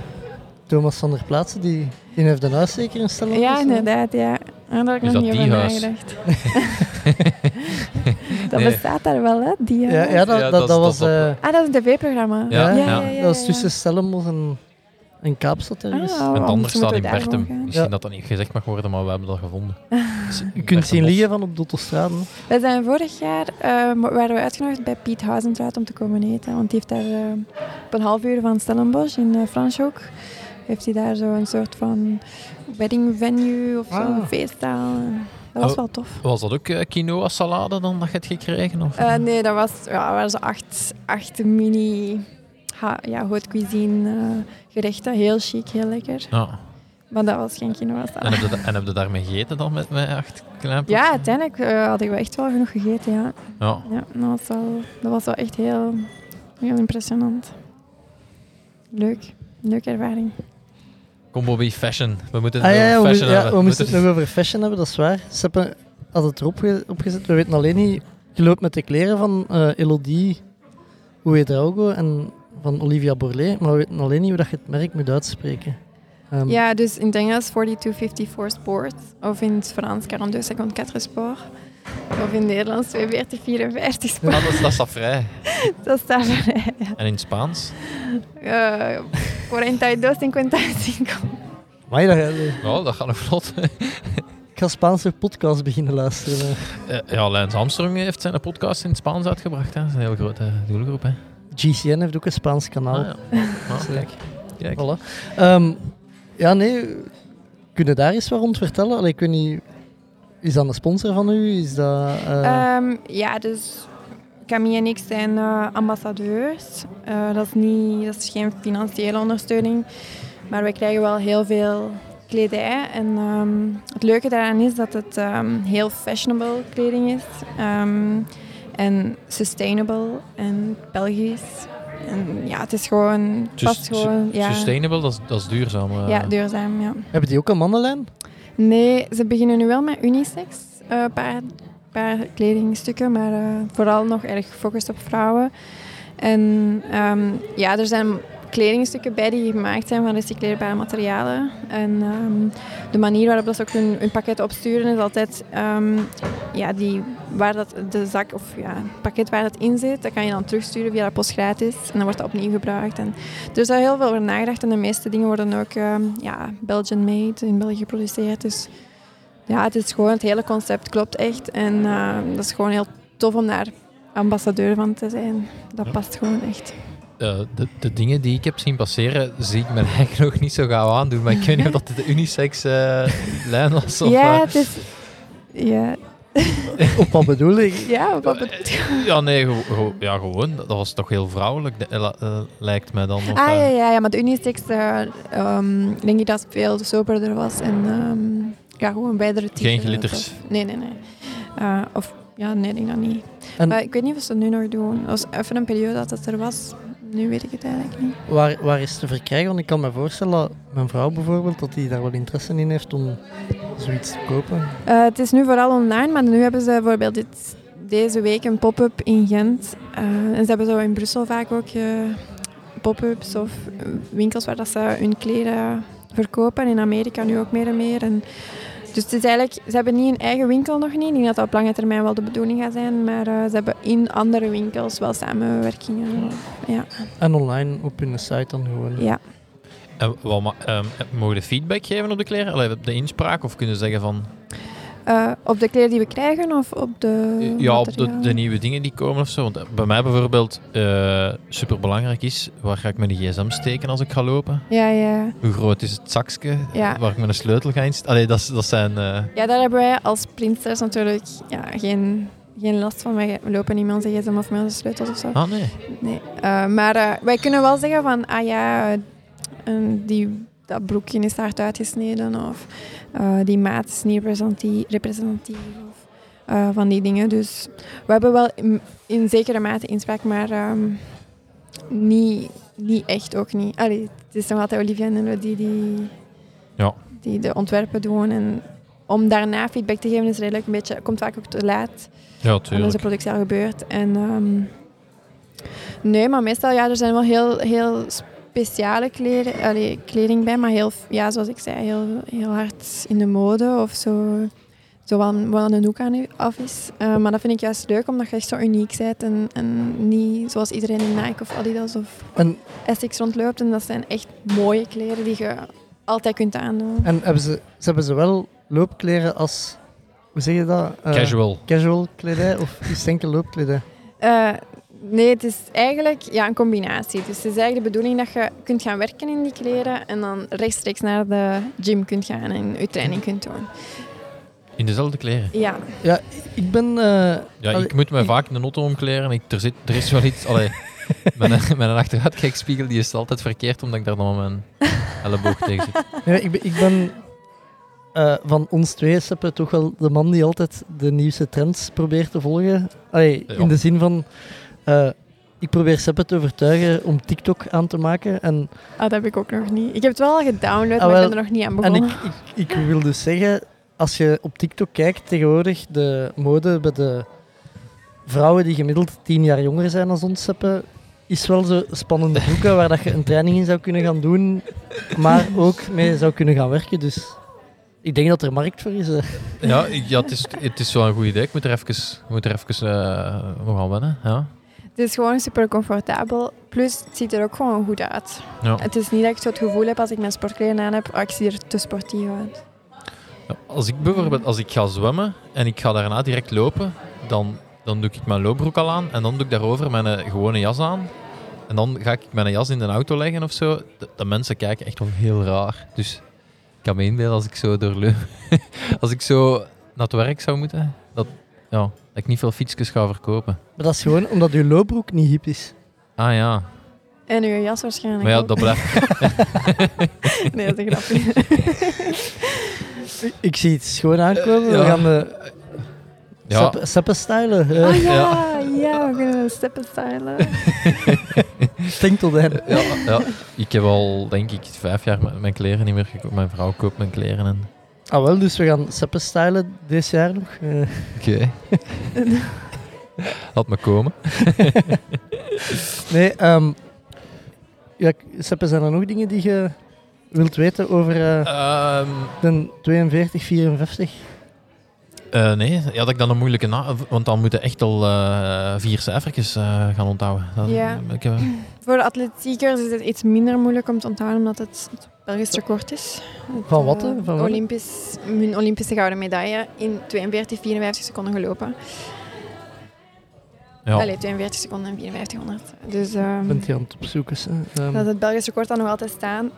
Thomas van der Plaatsen. Die, die heeft een huis zeker in Stellenbosch? Ja, inderdaad, ja. Daar heb ik nog dat niet die over nagedacht. dat Nee. bestaat daar wel, hè? Die, Ja, ja, dat, Ja, dat, dat is- dat was... eh, Ah, dat is een tv-programma. Ja, ja, ja. dat was tussen Stellenbosch en, en Kaapstad ergens. Ah, En oh, het andere misschien staat in Bertem. Misschien Ja. dat dat niet gezegd mag worden, maar we hebben dat gevonden. Je kunt zien liggen van op de autostrade. We zijn vorig jaar eh, waren we uitgenodigd bij Piet Huizentruid om te komen eten. Want die heeft daar eh, op een half uur van Stellenbosch in uh, Franschhoek heeft hij daar zo een soort van wedding venue of zo, Ah. een feestzaal. Dat was Oh. wel tof. Was dat ook eh, quinoa salade dan dat je het gekregen? Of? Eh, nee, dat was, ja, waren zo acht, acht mini ha, ja, haute cuisine eh, gerechten. Heel chic, heel lekker. ja. Maar dat was geen quinoa En salade. heb, je, en heb je daarmee gegeten dan met mij acht klein Ja, uiteindelijk eh, hadden we echt wel genoeg gegeten, ja. ja. Ja, dat was wel, dat was wel echt heel, heel impressionant. Leuk. Leuke ervaring. Combo Beef Fashion. We moeten het Ah, ja, over ja, we, fashion moesten- ja, hebben. we moesten het nog over fashion hebben, dat is waar. Ze hebben, had het erop ge- opgezet. We weten alleen niet... Je loopt met de kleren van eh Elodie Ouedraogo en van Olivia Borlée, maar we weten alleen niet hoe dat je het merk moet uitspreken. Ehm, Ja, dus in het Engels 4254 Sport. Of in het Frans 4254 Sport. Of in het Nederlands 4254 Sport. Ah, dat, is- dat staat vrij. Dat staat er. En in het Spaans? Uh, 4255. amai, dat ga- Ja, dat gaat nog vlot. ik ga Spaanse podcast beginnen luisteren. Eh, ja, Lance Armstrong heeft zijn podcast in het Spaans uitgebracht. Hè. Dat is een heel grote doelgroep. Hè. GCN heeft ook een Spaans kanaal. Ah, ja. Ah, eh, kijk. Kijk. Voilà. Ehm, ja, nee. Kun je daar eens wat rond vertellen? Allee, ik weet niet... Is dat een sponsor van u? Is dat... Ehm, ja, dus Camille en ik zijn eh, ambassadeurs. Eh, dat, is niet, dat is geen financiële ondersteuning. Maar wij krijgen wel heel veel kledij. En ehm, het leuke daaraan is dat het ehm, heel fashionable kleding is. Ehm, en sustainable en Belgisch. En ja, het is gewoon... het Sus- past gewoon ja, Sustainable, dat is, dat is duurzaam. eh. ja, duurzaam, ja. Hebben die ook een mannenlijn? Nee, ze beginnen nu wel met unisex. eh, Een kledingstukken, maar eh, vooral nog erg gefocust op vrouwen. En ehm, ja, er zijn kledingstukken bij die gemaakt zijn van recycleerbare materialen. En ehm, de manier waarop dat ze ook hun, pakket opsturen is altijd ehm, ja, die, waar dat, de zak of ja, het pakket waar het in zit, dat kan je dan terugsturen via de post gratis. En dan wordt dat opnieuw gebruikt. En er is daar heel veel over nagedacht en de meeste dingen worden ook ja, Belgian made, in België geproduceerd. Dus ja, het is gewoon, het hele concept klopt echt. En ehm, dat is gewoon heel tof om daar ambassadeur van te zijn. Dat Ja. past gewoon echt. Eh, de, de dingen die ik heb zien passeren, zie ik me eigenlijk nog niet zo gauw aandoen. Maar ik weet niet of dat de unisex eh, lijn was. Of, ja, eh, het is... Ja, Op wat bedoel ik? ja wat bet- ja, nee, ja, gewoon. Dat was toch heel vrouwelijk, de- eh, eh, lijkt mij dan. Of, Ah eh, ja, ja, ja, maar de unisex, eh, ehm, denk ik dat het veel soberder was. En ehm, ja, gewoon wijdere t-shirts. Geen glitters. of- Nee, nee, nee. Eh, of ja, nee, ik denk dat niet. En- Maar ik weet niet of ze het nu nog doen. Dat was even een periode dat het er was. Nu weet ik het eigenlijk niet. Waar, waar is het te verkrijgen? Want ik kan me voorstellen, dat mijn vrouw bijvoorbeeld, dat die daar wel interesse in heeft om zoiets te kopen. Eh, het is nu vooral online, maar nu hebben ze bijvoorbeeld dit, deze week een pop-up in Gent. Eh, en ze hebben zo in Brussel vaak ook eh, pop-ups of winkels waar dat ze hun kleren verkopen. In Amerika nu ook meer en meer. En dus het is eigenlijk, ze hebben niet een eigen winkel nog niet. Ik denk dat dat op lange termijn wel de bedoeling gaat zijn. Maar eh, ze hebben in andere winkels wel samenwerkingen. Ja. En online op hun site dan gewoon. ja. En wat ma- ehm, mogen de feedback geven op de kleren? Allee, de inspraak? Of kunnen ze zeggen van... Eh, op de kleren die we krijgen of op de ja, op de, nieuwe dingen die komen of zo. Want eh, bij mij bijvoorbeeld uh, super belangrijk is, waar ga ik mijn gsm steken als ik ga lopen? Ja, ja. Hoe groot is het zakje Ja. waar ik mijn sleutel ga insteken? Allee, dat, zijn... eh, Ja, daar hebben wij als printers natuurlijk ja, geen, geen last van. Wij lopen niet met onze gsm of met onze sleutels of zo. Ah, nee. Nee. Eh, maar eh, wij kunnen wel zeggen van, ah ja, eh, die, dat broekje is hard uitgesneden of eh, die maat is niet representatief. of, eh, van die dingen. Dus we hebben wel in, in zekere mate inspraak, maar ehm, niet, niet echt ook niet. Allee, het is nog altijd Olivia en Nello die, die, Ja. die de ontwerpen doen. En om daarna feedback te geven is redelijk een beetje, komt vaak ook te laat. Ja, En dan is de tuurlijk. productie al gebeurd. En, ehm, nee, maar meestal ja, er zijn wel heel, heel speciale kleren, allee, kleding bij, maar heel, ja, zoals ik zei, heel, heel hard in de mode of zo. Zo wat, wat een hoek aan u af is. Eh, maar dat vind ik juist leuk, omdat je echt zo uniek bent en, en niet zoals iedereen in Nike of Adidas of En, Essex rondloopt. En dat zijn echt mooie kleren die je altijd kunt aandoen. en hebben ze, ze hebben ze wel loopkleren als, hoe zeg je dat? Eh, Casual. Casual kledij of is het enkel loopkledij? Eh, nee, het is eigenlijk ja, een combinatie. Dus het is eigenlijk de bedoeling dat je kunt gaan werken in die kleren en dan rechtstreeks naar de gym kunt gaan en je training kunt doen. In dezelfde kleren. Ja, Ja, ik ben... eh, Ja, allee, ik moet me ik- vaak in de auto omkleren. Ik, er, zit, er is wel iets... Allee, mijn, mijn achteruitkijkspiegel die is altijd verkeerd, omdat ik daar dan mijn elleboog tegen zit. Ja, ik ben, ik ben eh, van ons twee Seppe, toch wel de man die altijd de nieuwste trends probeert te volgen. Allee, Ja. In de zin van, eh, ik probeer Seppe te overtuigen om TikTok aan te maken. En, Ah, dat heb ik ook nog niet. Ik heb het wel al gedownload, Ah, maar ik ben er nog niet aan en begonnen. ik, ik, ik wil dus zeggen, als je op TikTok kijkt tegenwoordig, de mode bij de vrouwen die gemiddeld tien jaar jonger zijn dan ons Seppe, is wel zo spannende broeken waar dat je een training in zou kunnen gaan doen, maar ook mee zou kunnen gaan werken. Dus ik denk dat er markt voor is. Ja, ik- ja het, is, het is wel een goed idee. Ik moet er even, moet er even eh, nog aan wennen. Ja. Het is gewoon super comfortabel. Plus, het ziet er ook gewoon goed uit. Ja. Het is niet dat ik zo het gevoel heb als ik mijn sportkleren aan heb, ah, ik zie er te sportief uit. Ja, Als ik bijvoorbeeld als ik ga zwemmen en ik ga daarna direct lopen, dan, dan doe ik mijn loopbroek al aan en dan doe ik daarover mijn eh, gewone jas aan. En dan ga ik mijn jas in de auto leggen of zo. De, de mensen kijken echt wel heel raar. Dus ik kan me inbeelden als ik zo door als ik zo naar het werk zou moeten, dat, ja, ik niet veel fietsjes ga verkopen. Maar dat is gewoon omdat je loopbroek niet hip is. Ah ja, En uw jas waarschijnlijk maar ja, ook. dat blijft... Nee, dat is een grapje. Ik- Ik zie het schoon aankomen. We gaan de Ja. stylen. Ah ja, ja, we kunnen steppen stylen. Denk tot hen. Ja, ja, ik heb al, denk ik, vijf jaar mijn- mijn kleren niet meer gekocht. Mijn vrouw koopt mijn kleren en... Ah wel, dus we gaan seppen stylen dit jaar nog. Eh, Oké. Laat me komen. nee, ehm ja, Seppe, zijn er nog dingen die je wilt weten over Ehm, de 42, 54? eh, nee, ja, dat ik dan een moeilijke na... Want dan moeten echt al eh, vier cijfertjes eh, gaan onthouden. Dat, Ja. Ik, heb- Voor de atletiekers is het iets minder moeilijk om te onthouden, omdat het het Belgisch record is. Het, Van wat, hè? eh, Van wat? Olympisch, hun Olympische gouden medaille in 42, 54 seconden gelopen. ja. Allee, 42 seconden en 5400. Dus ehm, Ik ben het hier aan het opzoeken. Ehm, dat het Belgisch record dan nog altijd staan,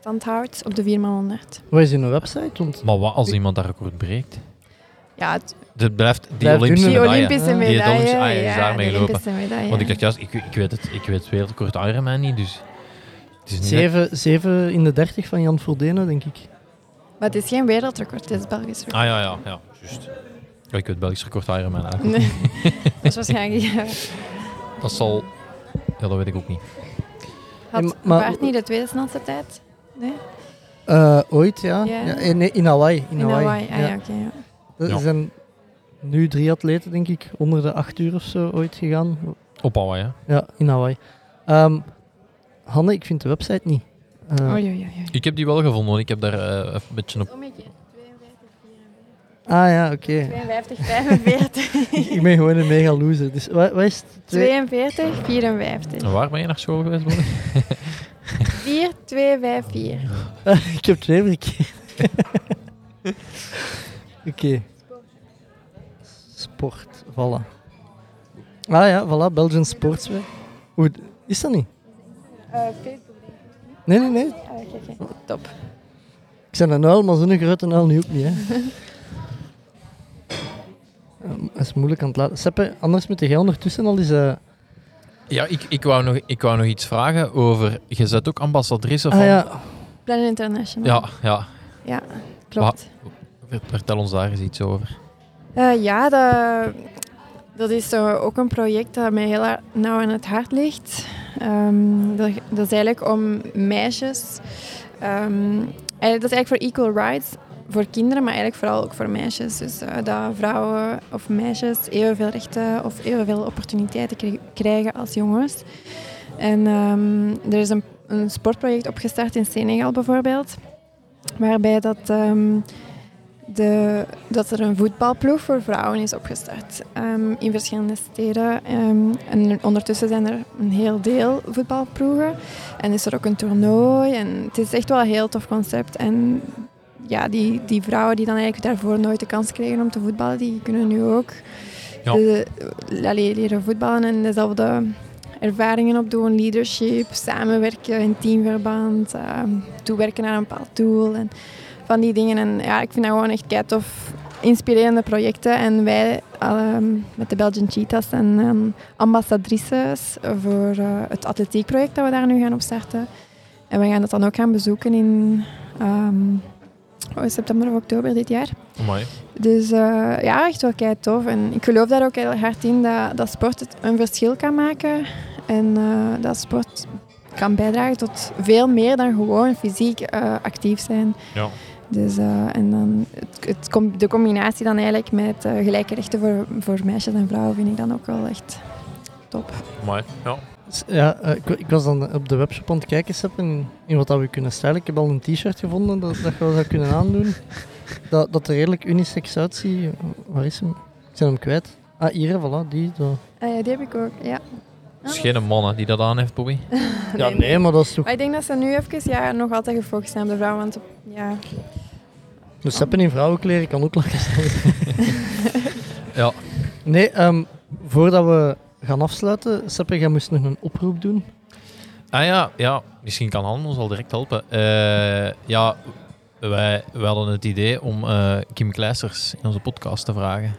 stand houdt op de 4x100. Wat is in een website? Want Maar wat als iemand dat record breekt? Ja, het, Het blijft die Blijft Olympische die doen, medaille. Olympische Ah. Die medaille. Olympische- ah, ja, is ja, daarmee de gelopen. Olympische medaille. Want ik dacht juist, ik, ik weet het, ik weet het wereldrecord Ironman niet, dus... Het is niet zeven, zeven in de 30 van Jan Voldene, denk ik. Maar het is geen wereldrecord, het is Belgisch record. Ah ja, ja, ja, juist. Ja, ik weet Belgisch record Ironman eigenlijk. Nee, dat is waarschijnlijk... Ja. Dat zal... Ja, dat weet ik ook niet. Had Ja, maar- Bart niet de tweede snelste tijd? Nee? Eh, ooit, ja. Ja. ja. eh, nee, in Hawaii. In, In Hawaii. Hawaii. Ah, ja, oké. ja. Nu drie atleten, denk ik, onder de acht uur of zo ooit gegaan. Op Hawaii, hè. Ja, in Hawaii. Ehm, Hanne, ik vind de website niet. Eh, Oei, oei, oei. Ik heb die wel gevonden, want ik heb daar even een beetje op... Ah ja, oké. 52, 45. ik ben gewoon een mega loser. Dus wat, wat is het? Twee- 42, 54. En waar ben je naar school geweest, Bonnie? 4, 2, 5, 4. ik heb twee verkeerd. oké. Sport, voilà. Ah ja, voilà, Belgian Sportswear. Hoe, is dat niet? Nee, nee, nee. Top. Ik ben een uil, maar zo'n grote uil nu ook niet. Hè. Dat is moeilijk aan het laten. Seppe, anders moet jij ondertussen al eens... eh, Ja, ik, ik, wou nog, ik wou nog iets vragen over... Je bent ook ambassadrice van... ah ja, Plan International. ja, ja. Ja, klopt. Ver- Vertel ons daar eens iets over. Eh, ja, dat, dat is eh, ook een project dat mij heel nauw aan het hart ligt. Ehm, dat, is eigenlijk om meisjes. ehm, eigenlijk- dat is eigenlijk voor equal rights voor kinderen, maar eigenlijk vooral ook voor meisjes. Dus eh, dat vrouwen of meisjes evenveel rechten of evenveel opportuniteiten kri- krijgen als jongens. En ehm, er is een, sportproject opgestart in Senegal bijvoorbeeld, waarbij dat. De, dat er een voetbalploeg voor vrouwen is opgestart ehm, in verschillende steden. Ehm, en ondertussen zijn er een heel deel voetbalploegen. En is er ook een toernooi. En het is echt wel een heel tof concept. En ja, die, die vrouwen die dan eigenlijk daarvoor nooit de kans kregen om te voetballen, die kunnen nu ook Ja. de, allee, leren voetballen en dezelfde ervaringen opdoen. Leadership, samenwerken in teamverband, ehm, toewerken naar een bepaald doel. En van die dingen. En ja, ik vind dat gewoon echt kei tof. Inspirerende projecten. En wij ehm, met de Belgian Cheetahs en ehm, ambassadrices voor eh, het atletiekproject dat we daar nu gaan opstarten. En we gaan dat dan ook gaan bezoeken in ehm, oh, september of oktober dit jaar. Mooi. Dus eh, ja, echt wel kei tof. En ik geloof daar ook heel hard in dat, dat sport het een verschil kan maken. En eh, dat sport kan bijdragen tot veel meer dan gewoon fysiek actief zijn. Ja. Dus, eh, en dan het, het, com- de combinatie dan eigenlijk met eh, gelijke rechten voor, voor meisjes en vrouwen vind ik dan ook wel echt top. Mooi. Ja. ja eh, ik, ik was dan op de webshop aan het kijken, Seppe, in, in wat dat we kunnen stijlen. Ik heb al een t-shirt gevonden dat, dat je wel zou kunnen aandoen. Dat, dat er redelijk unisex uitziet. Waar is hem? Ik ben hem kwijt. Ah, hier, voilà, die. Zo. Ah ja, die heb ik ook, ja. Het is geen man hè, die dat aan heeft, Bobby. Ja, nee, maar dat is toch... Maar ik denk dat ze nu even ja, nog altijd gefocust zijn op de vrouwen. Want ja, Dus Seppe in vrouwenkleren kan ook lachen zijn. Ja. Nee, ehm, voordat we gaan afsluiten, Seppe, jij moest nog een oproep doen. Ah ja, ja, misschien kan Han ons al direct helpen. Eh, ja, wij, wij hadden het idee om eh, Kim Kleisters in onze podcast te vragen.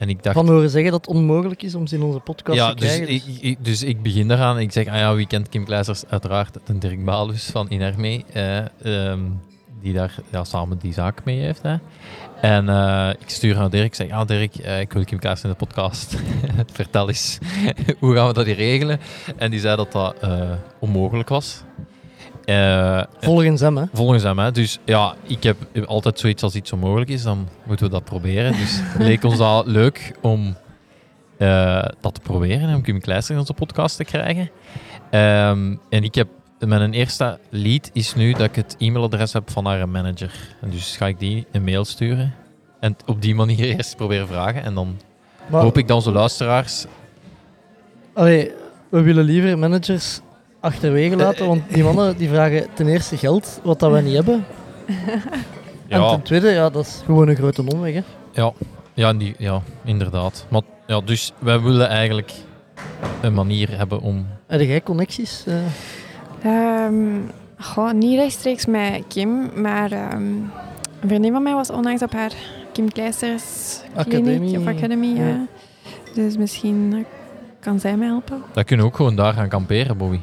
En ik dacht... Van horen zeggen dat het onmogelijk is om ze in onze podcast ja, te dus krijgen. ik, ik- dus ik begin daaraan. Ik zeg, ah ja, wie kent Kim Kleisters? Uiteraard de Dirk Balus van Inerme, eh, die daar ja, samen die zaak mee heeft. Hè. En eh, ik stuur naar Dirk, ik zeg, ja Dirk, eh, ik wil Kim Kleisters in de podcast. Vertel eens, hoe gaan we dat hier regelen? En die zei dat dat eh, onmogelijk was. Eh, Volgens hem, hè. Volgens hem, hè. Dus ja, ik heb altijd zoiets als iets onmogelijk is, dan moeten we dat proberen. Dus het leek ons al leuk om eh, dat te proberen en om Kim Kleister in onze podcast te krijgen. Ehm, en ik heb, mijn eerste lead is nu dat ik het e-mailadres heb van haar manager. En dus ga ik die een mail sturen en op die manier eerst proberen vragen. En dan Maar, hoop ik dat onze luisteraars... allee, we willen liever managers achterwege laten, want die mannen die vragen ten eerste geld, wat dat we niet hebben. En Ja, ten tweede, ja, dat is gewoon een grote omweg, hè. ja, ja, die, ja inderdaad. Maar, ja, dus wij willen eigenlijk een manier hebben om Heb jij connecties? eh? Ehm, goh, niet rechtstreeks met Kim, maar ehm, een vriendin van mij was onlangs op haar Kim Kleisters Academie. kliniek of academie. Ja. Ja. Dus misschien eh, kan zij mij helpen. Dat kunnen we ook gewoon daar gaan kamperen, Bobby.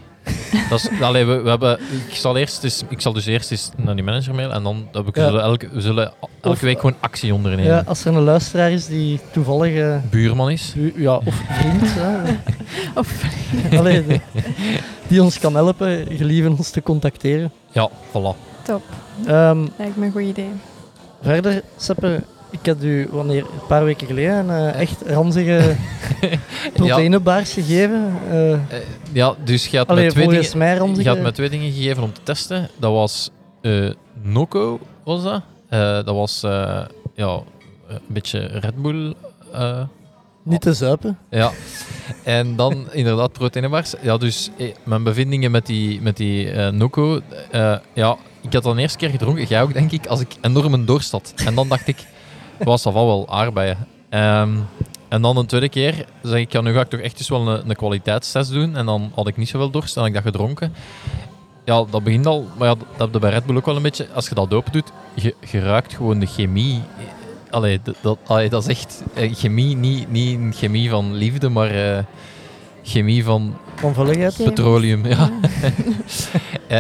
Dat is, allee, we, we hebben, ik, zal eerst eens, ik zal dus eerst eens naar die manager mailen en dan heb ik, Ja. zullen elke, we zullen elke Of- week gewoon actie ondernemen. Ja, als er een luisteraar is die toevallig... Buurman is. ja, of vriend, hè. Of Allee, de- die ons kan helpen, gelieve ons te contacteren. Ja, voilà. top, Ehm, lijkt me een goed idee. verder, Seppe, ik had u wanneer, een paar weken geleden een eh, echt ranzige proteïnebaars gegeven. Eh, ja, dus je had, allee, met twee dingen, mij je ranzige... had me twee dingen gegeven om te testen. Dat was Noco, was dat. Dat was ja, een beetje Red Bull. Niet te zuipen. Ja, en dan inderdaad proteïnebars. Ja, dus eh, mijn bevindingen met die, met die Noco. ja, ik had dat de eerste keer gedronken, jij ook denk ik, als ik enorm een dorst had. En dan dacht ik, was dat wel wel aardbeien. Ehm, en dan een tweede keer zeg ik, ja, nu ga ik toch echt eens wel een, een kwaliteitstest doen. En dan had ik niet zoveel dorst en had ik dat gedronken. Ja, dat begint al, maar ja, dat heb je bij Red Bull ook wel een beetje. Als je dat open doet, je, je ruikt gewoon de chemie allee, dat, dat, allee, dat is echt eh, chemie, niet, niet een chemie van liefde, maar eh, chemie van Van petroleum. Ja. Eh,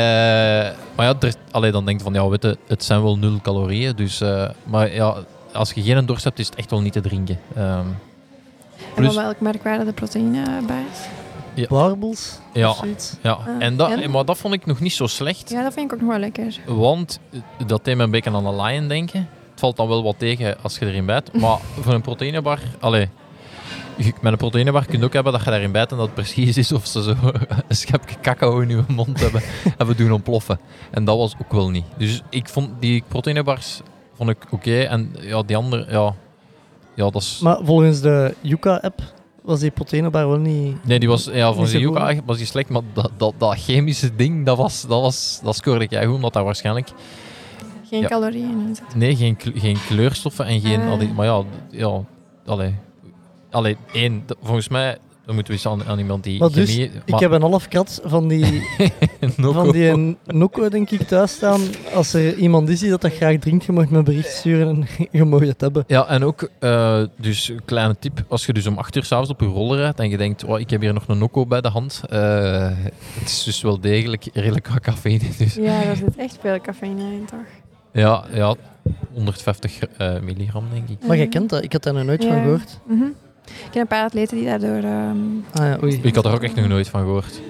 maar ja, er, allee, dan denk je van, ja, weet je, het zijn wel nul calorieën. Dus, eh, maar ja, als je geen dorst hebt, is het echt wel niet te drinken. Ehm, En van welk merk waren de proteïnebaars? Warbles Ja. of zoiets. ja. Ah, en dat, en? Maar dat vond ik nog niet zo slecht. Ja, dat vind ik ook nog wel lekker. Want eh, dat deed me een beetje aan een lion denken. Het valt dan wel wat tegen als je erin bijt. Maar voor een proteïnebar... Allee, met een proteïnebar kun je ook hebben dat je daarin bijt en dat het precies is of ze zo een schepje cacao in je mond hebben, hebben doen ontploffen. En dat was ook wel niet. Dus ik vond die proteïnebars vond ik oké. En ja, die andere... Ja, ja, dat is... Maar volgens de Yuka-app was die proteïnebar wel niet... Nee, die was, ja, zo de. Yuka was die slecht, maar dat, dat, dat chemische ding, dat, was, dat, was, dat scoorde ik goed, omdat daar waarschijnlijk Geen Ja. calorieën in zitten. Nee, geen, geen kleurstoffen en geen... Ah. al die- maar ja, ja allee. Allee, één, volgens mij dan moeten we eens aan, aan iemand die Maar dus, chemie... Ik heb een half krat van die, van die een Nocco, denk ik, thuis staan. Als er iemand is die dat, dat graag drinkt, je mag me een bericht sturen en je mag het hebben. Ja, en ook, eh, dus een kleine tip, als je dus om 8 uur s'avonds op je roller rijdt en je denkt, oh, ik heb hier nog een Nocco bij de hand, eh, het is dus wel degelijk redelijk wat cafeïne. Dus, Ja, daar zit echt veel cafeïne in, toch? ja, ja, 150 eh, milligram, denk ik. Maar jij kent dat, ik had daar nog nooit van gehoord. Mhm. Ik ken een paar atleten die daardoor... ehm, Ah ja, oei. Ik had er ook echt nog nooit van gehoord.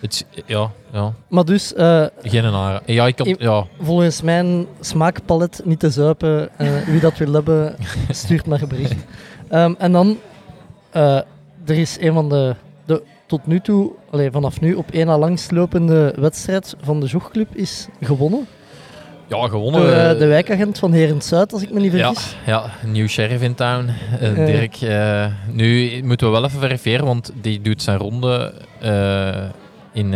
Het, ja, ja, Maar dus, eh, geen aanrader. Ja, ik kan, ja, volgens mijn smaakpalet niet te zuipen. eh, wie dat wil hebben, stuurt maar een bericht. Ehm, en dan, eh, er is een van de, de tot nu toe, allee, vanaf nu op één na langstlopende wedstrijd van de jogclub is gewonnen. Ja gewonnen. Door eh, de wijkagent van Heren Zuid, als ik me niet Ja, vergis. ja, nieuw sheriff in town. Eh, Eh. Dirk. nu moeten we wel even verifiëren, want die doet zijn ronde in,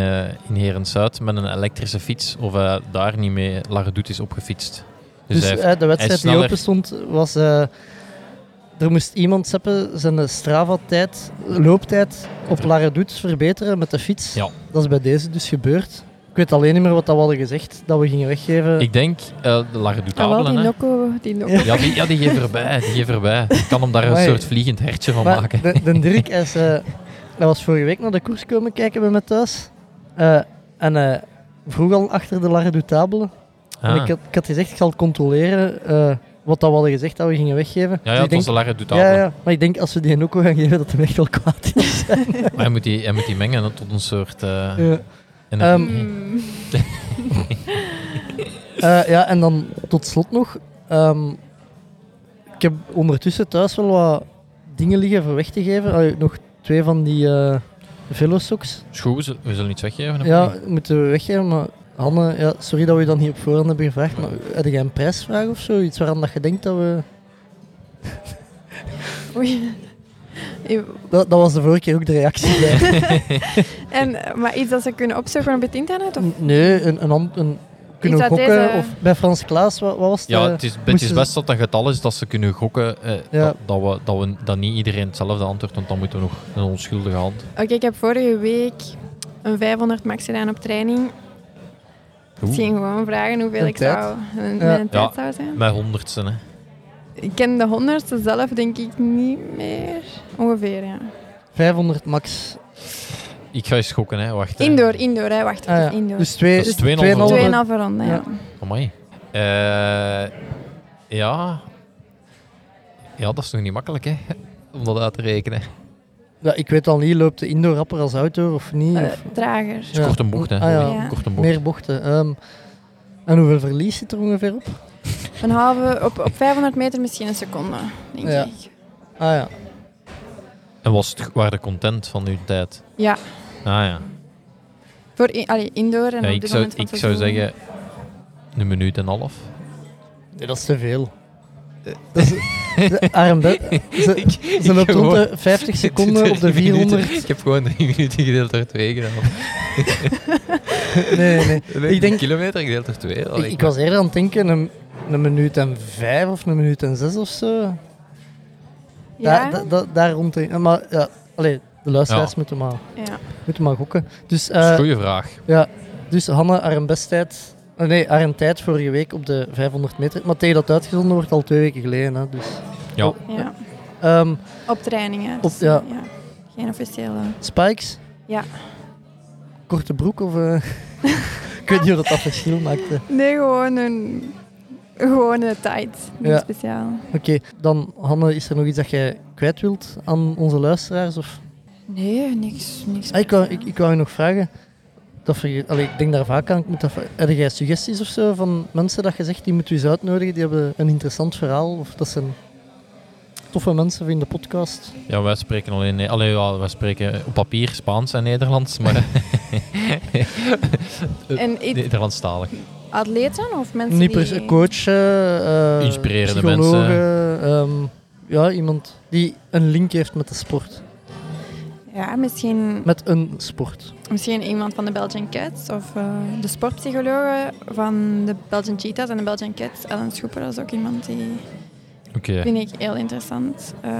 in Heren-Zuid met een elektrische fiets. Of hij daar niet mee Larredoet is opgefietst. Dus, Dus hij heeft- de wedstrijd die open stond, was... er moest iemand zeppen zijn Strava-tijd, looptijd op Laradoet verbeteren met de fiets. Ja. Dat is bij deze dus gebeurd. Ik weet alleen niet meer wat dat we hadden gezegd, dat we gingen weggeven. ik denk uh, de ah, wel, Larredoetabelen. die. Nocco... Die. Ja, die, ja, die geven erbij. Die geven erbij. Ik kan hem daar een Amai. soort vliegend hertje van maar maken. de, de Dirk is, eh, hij was vorige week naar de koers komen kijken bij mij thuis. Eh, en hij vroeg al achter de Laradoetabelen. En Ah. ik had, ik had gezegd, ik zal het controleren eh, wat dat we hadden gezegd dat we gingen weggeven. Ja, Dus ja het denk- was de Larredoetabelen. Ja, ja, maar ik denk als we die Nocco gaan geven, dat hij echt wel kwaad is. Maar hij moet, die, hij moet die mengen tot een soort... eh Ja. Ehm, Mm. Eh, ja, en dan tot slot nog. ehm, ik heb ondertussen thuis wel wat dingen liggen voor weg te geven. Allee, nog twee van die eh Velosocks. Goed, we zullen- iets weggeven. Ja, moeten we weggeven. Maar Hanne, ja, sorry dat we je dat niet op voorhand hebben gevraagd. Maar heb jij een prijsvraag of zo? Iets waaraan dat je denkt dat we... Oei. Dat, dat was de vorige keer ook de reactie bij. En, eh, maar iets dat ze kunnen opzoeken op het internet? Of? nee, een, een, kunnen gokken. deze- Of bij Frans Klaas, wat, wat was het? Ja, eh, het is, het best dat het een getal is dat ze kunnen gokken. eh, Ja. dat, dat, we, dat, we, dat niet iedereen hetzelfde antwoordt, want dan moeten we nog een onschuldige hand. Oké, ik heb vorige week een 500 max gedaan op training. Ik ging gewoon vragen hoeveel Een ik tijd? zou, een, Ja. tijd Ja. zou zijn. Met honderdste, hè. Ik ken de honderdste zelf denk ik niet meer. Ongeveer, ja. 500 max. Ik ga eens gokken, hè. Wacht. hè. Indoor, indoor, hè. wacht Ah, even, ja. indoor. Dus twee, Dat is 2,5 2,5 Tweeënhalve ronde, ja. Ja. Amai. Eh, ja. Ja, dat is nog niet makkelijk, hè. Om dat uit te rekenen. Ja, ik weet al niet, loopt de indoor rapper als auto of niet? Eh, of- drager. Het is kort een bocht, hè. Ah, ja. Ja. Kort een bocht. Meer bochten. Ehm, en hoeveel verlies zit er ongeveer op? Een halve, op, op 500 meter misschien een seconde, denk Ja. ik. Ah ja. En was het, waren de content van uw tijd? Ja, Ah ja. voor in, allee, indoor en ja op ik zou, ik zou zeggen een minuut en een half. Nee, dat is te veel. Dat is, de Armbed, ze, Ik- ze ik loopt heb rond de 50 seconden op de Drie minuten. 400. Ik heb gewoon drie minuten gedeeld door twee gedaan. Nee, nee. Ik denk, kilometer gedeeld door twee. ik, ik was eerder aan het denken een, een minuut en vijf of een minuut en zes of zo. Ja? Daar, da- da- daar rond. de- Maar ja, allee, de luisteraars Ja. moeten, maar, ja. moeten maar gokken. Dus, Dat is eh, een goede vraag. ja, dus Hanne, haar besttijd. Ah, nee, haar tijd vorige week op de 500 meter. Maar tegen dat uitgezonden wordt al twee weken geleden. Hè, dus. Ja. Ja, Ehm, op trainingen. Op- dus, ja. ja. Geen officiële. spikes, Ja. korte broek of... eh, ik weet niet of dat, dat verschil maakt. hè. Nee, gewoon een gewone tight. Niet Ja. speciaal. Oké, dan Hanne, is er nog iets dat jij kwijt wilt aan onze luisteraars? Of? Nee, niks. niks Ah, ik, wou, ik, ik wou je nog vragen. Dat vergeet, allee, ik denk daar vaak aan. Ik moet dat, heb jij suggesties of zo van mensen dat je zegt die moeten we eens uitnodigen? Die hebben een interessant verhaal of dat zijn toffe mensen in de podcast. Ja, wij spreken alleen... Allee, ja, wij spreken op papier Spaans en Nederlands, maar... En iets- Nederlandstalig. Atleten of mensen Niet per die... se coachen, eh, Inspirerende psychologen, ehm, ja, iemand die een link heeft met de sport. Ja, misschien, Met een sport. misschien iemand van de Belgian Cats of eh, de sportpsychologe van de Belgian Cheetahs en de Belgian Cats. Ellen Schoeper, dat is ook iemand die Oké. vind ik heel interessant. Eh,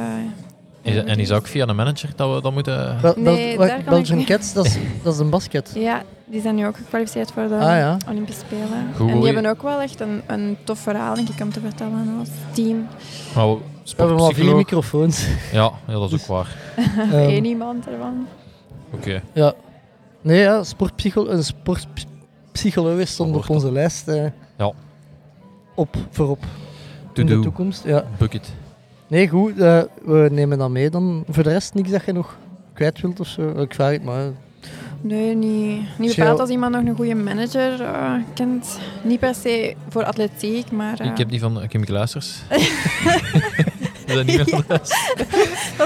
Is- En is dat ook via een manager dat we dat moeten... Bel- Nee, wa- daar kan ik Belgian niet. Cats, dat is, dat is een basket. ja, die zijn nu ook gekwalificeerd voor de Ah, ja. Olympische Spelen. Goed. En die hebben ook wel echt een, een tof verhaal, denk ik, om te vertellen als team. Maar we- We hebben maar vier microfoons. Ja, ja, dat is ook waar. Ehm, één iemand ervan. Oké. Ja. Nee, ja, een sportpsycholoog stond op onze lijst. eh, Ja. Op, voorop. To in de toekomst. Ja. Bucket. Nee, goed. eh, we nemen dat mee dan. Voor de rest niks dat je nog kwijt wilt of zo. Ik vraag het maar. Nee, niet, niet bepaald als iemand nog een goede manager eh, kent. Niet per se voor atletiek, maar... eh, Ik heb die van Chemical Luisters. Is dat niet meer dat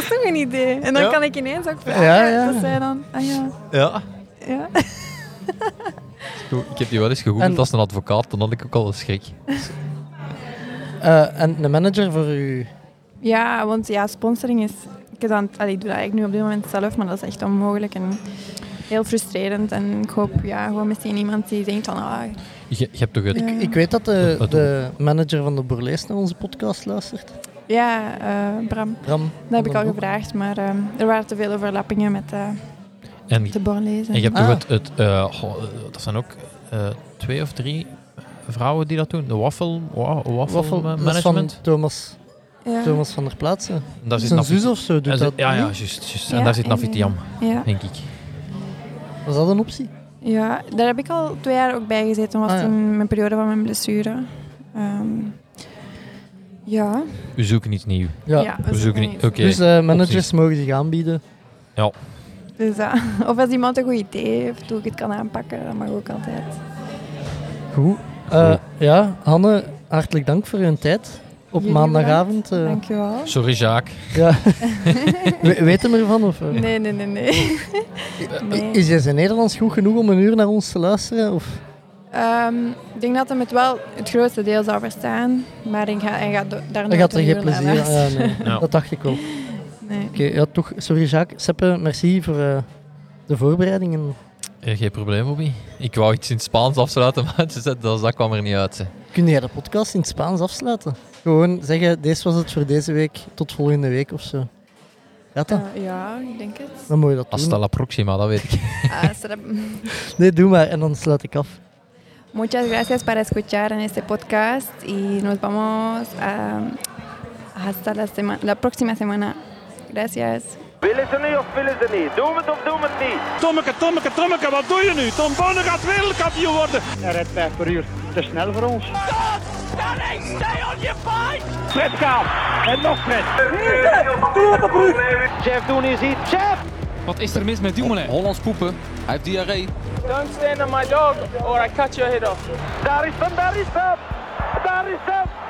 is toch een idee. En dan Ja. kan ik ineens ook vragen. Ja, ja. Dat zij dan... Ah ja, Ja. ja. Goed, Ik heb die wel eens gegoogeld En- als een advocaat, dan had ik ook al een schrik. Eh, en een manager voor u. Ja, want ja, sponsoring is... Ik, allee, doe dat eigenlijk nu op dit moment zelf, maar dat is echt onmogelijk en heel frustrerend. En ik hoop ja, gewoon misschien iemand die denkt van... Ah, Je, je hebt toch het... Ja. Ik weet dat de, de manager van de Borlees naar onze podcast luistert. ja, eh, Bram, Bram. dat heb ik al gevraagd, maar eh, er waren te veel overlappingen met eh, En, de Borlezen. en je hebt Ah. toch het... het goh, dat zijn ook eh, twee of drie vrouwen die dat doen. De waffle, wa, waffle, Waffel, ma- dat is van management. Thomas, ja. Thomas van der Plaatsen. Daar Dat zit is een zus of zo doet dat. Ja, ja, juist. juist. Ja, en daar zit en- Nafitiam, Ja. denk ik. Was dat een optie? Ja, daar heb ik al twee jaar ook bij gezeten. was Ah, ja. toen mijn periode van mijn blessure. Ehm, ja. We zoeken iets nieuws. Ja. ja, We zoeken niet... Oké. Dus eh, managers Opties. mogen zich aanbieden. Dus, ja. of als iemand een goed idee heeft hoe ik het kan aanpakken, dat mag ook altijd. Goed. Eh, ja, Hanne, hartelijk dank voor uw tijd. Op Jullie maandagavond. eh, Dankjewel. Sorry, Jacques. ja. We- Weten we ervan? Of, eh? Nee, nee, nee, nee. nee. Is jij zijn Nederlands goed genoeg om een uur naar ons te luisteren? Of? Ehm, ik denk dat hem het wel het grootste deel zou verstaan, maar ik ga, hij gaat daar gaat er een geen plezier aan. Ja, nee. Ja. Dat dacht ik wel. Nee. Oké, ja, toch. Sorry, Jacques. Seppe, merci voor eh, de voorbereidingen. Eh, geen probleem, Bobby. Ik wou iets in het Spaans afsluiten, maar dat, dat kwam er niet uit. hè. Kun jij de podcast in het Spaans afsluiten? Gewoon zeggen, deze was het voor deze week, tot volgende week of zo. Gaat dat? Eh, ja, ik denk het. Dan moet je dat Hasta doen. la próxima, dat weet ik. Ah, Nee, doe maar en dan sluit ik af. Muchas gracias para escuchar en este podcast y nos vamos a, hasta la, sema- la próxima semana. Gracias. Willen ze nu of willen ze niet? Doen we het of doen we het niet? Tommeke, Tommeke, Tommeke, wat doe je nu? Tom Bonne gaat wereldkampioen worden. Hij rijdt 5 per uur. Te snel voor ons. Stanley, stay on your fight! Fred Kaap. En nog Fred. Jeff doen is iets. Jeff! Wat is er mis met Dumoulin? Hollands poepen. Hij heeft diarree. Don't stand on my dog or I cut your head off. Daar is hem, daar is hem! Daar is hem!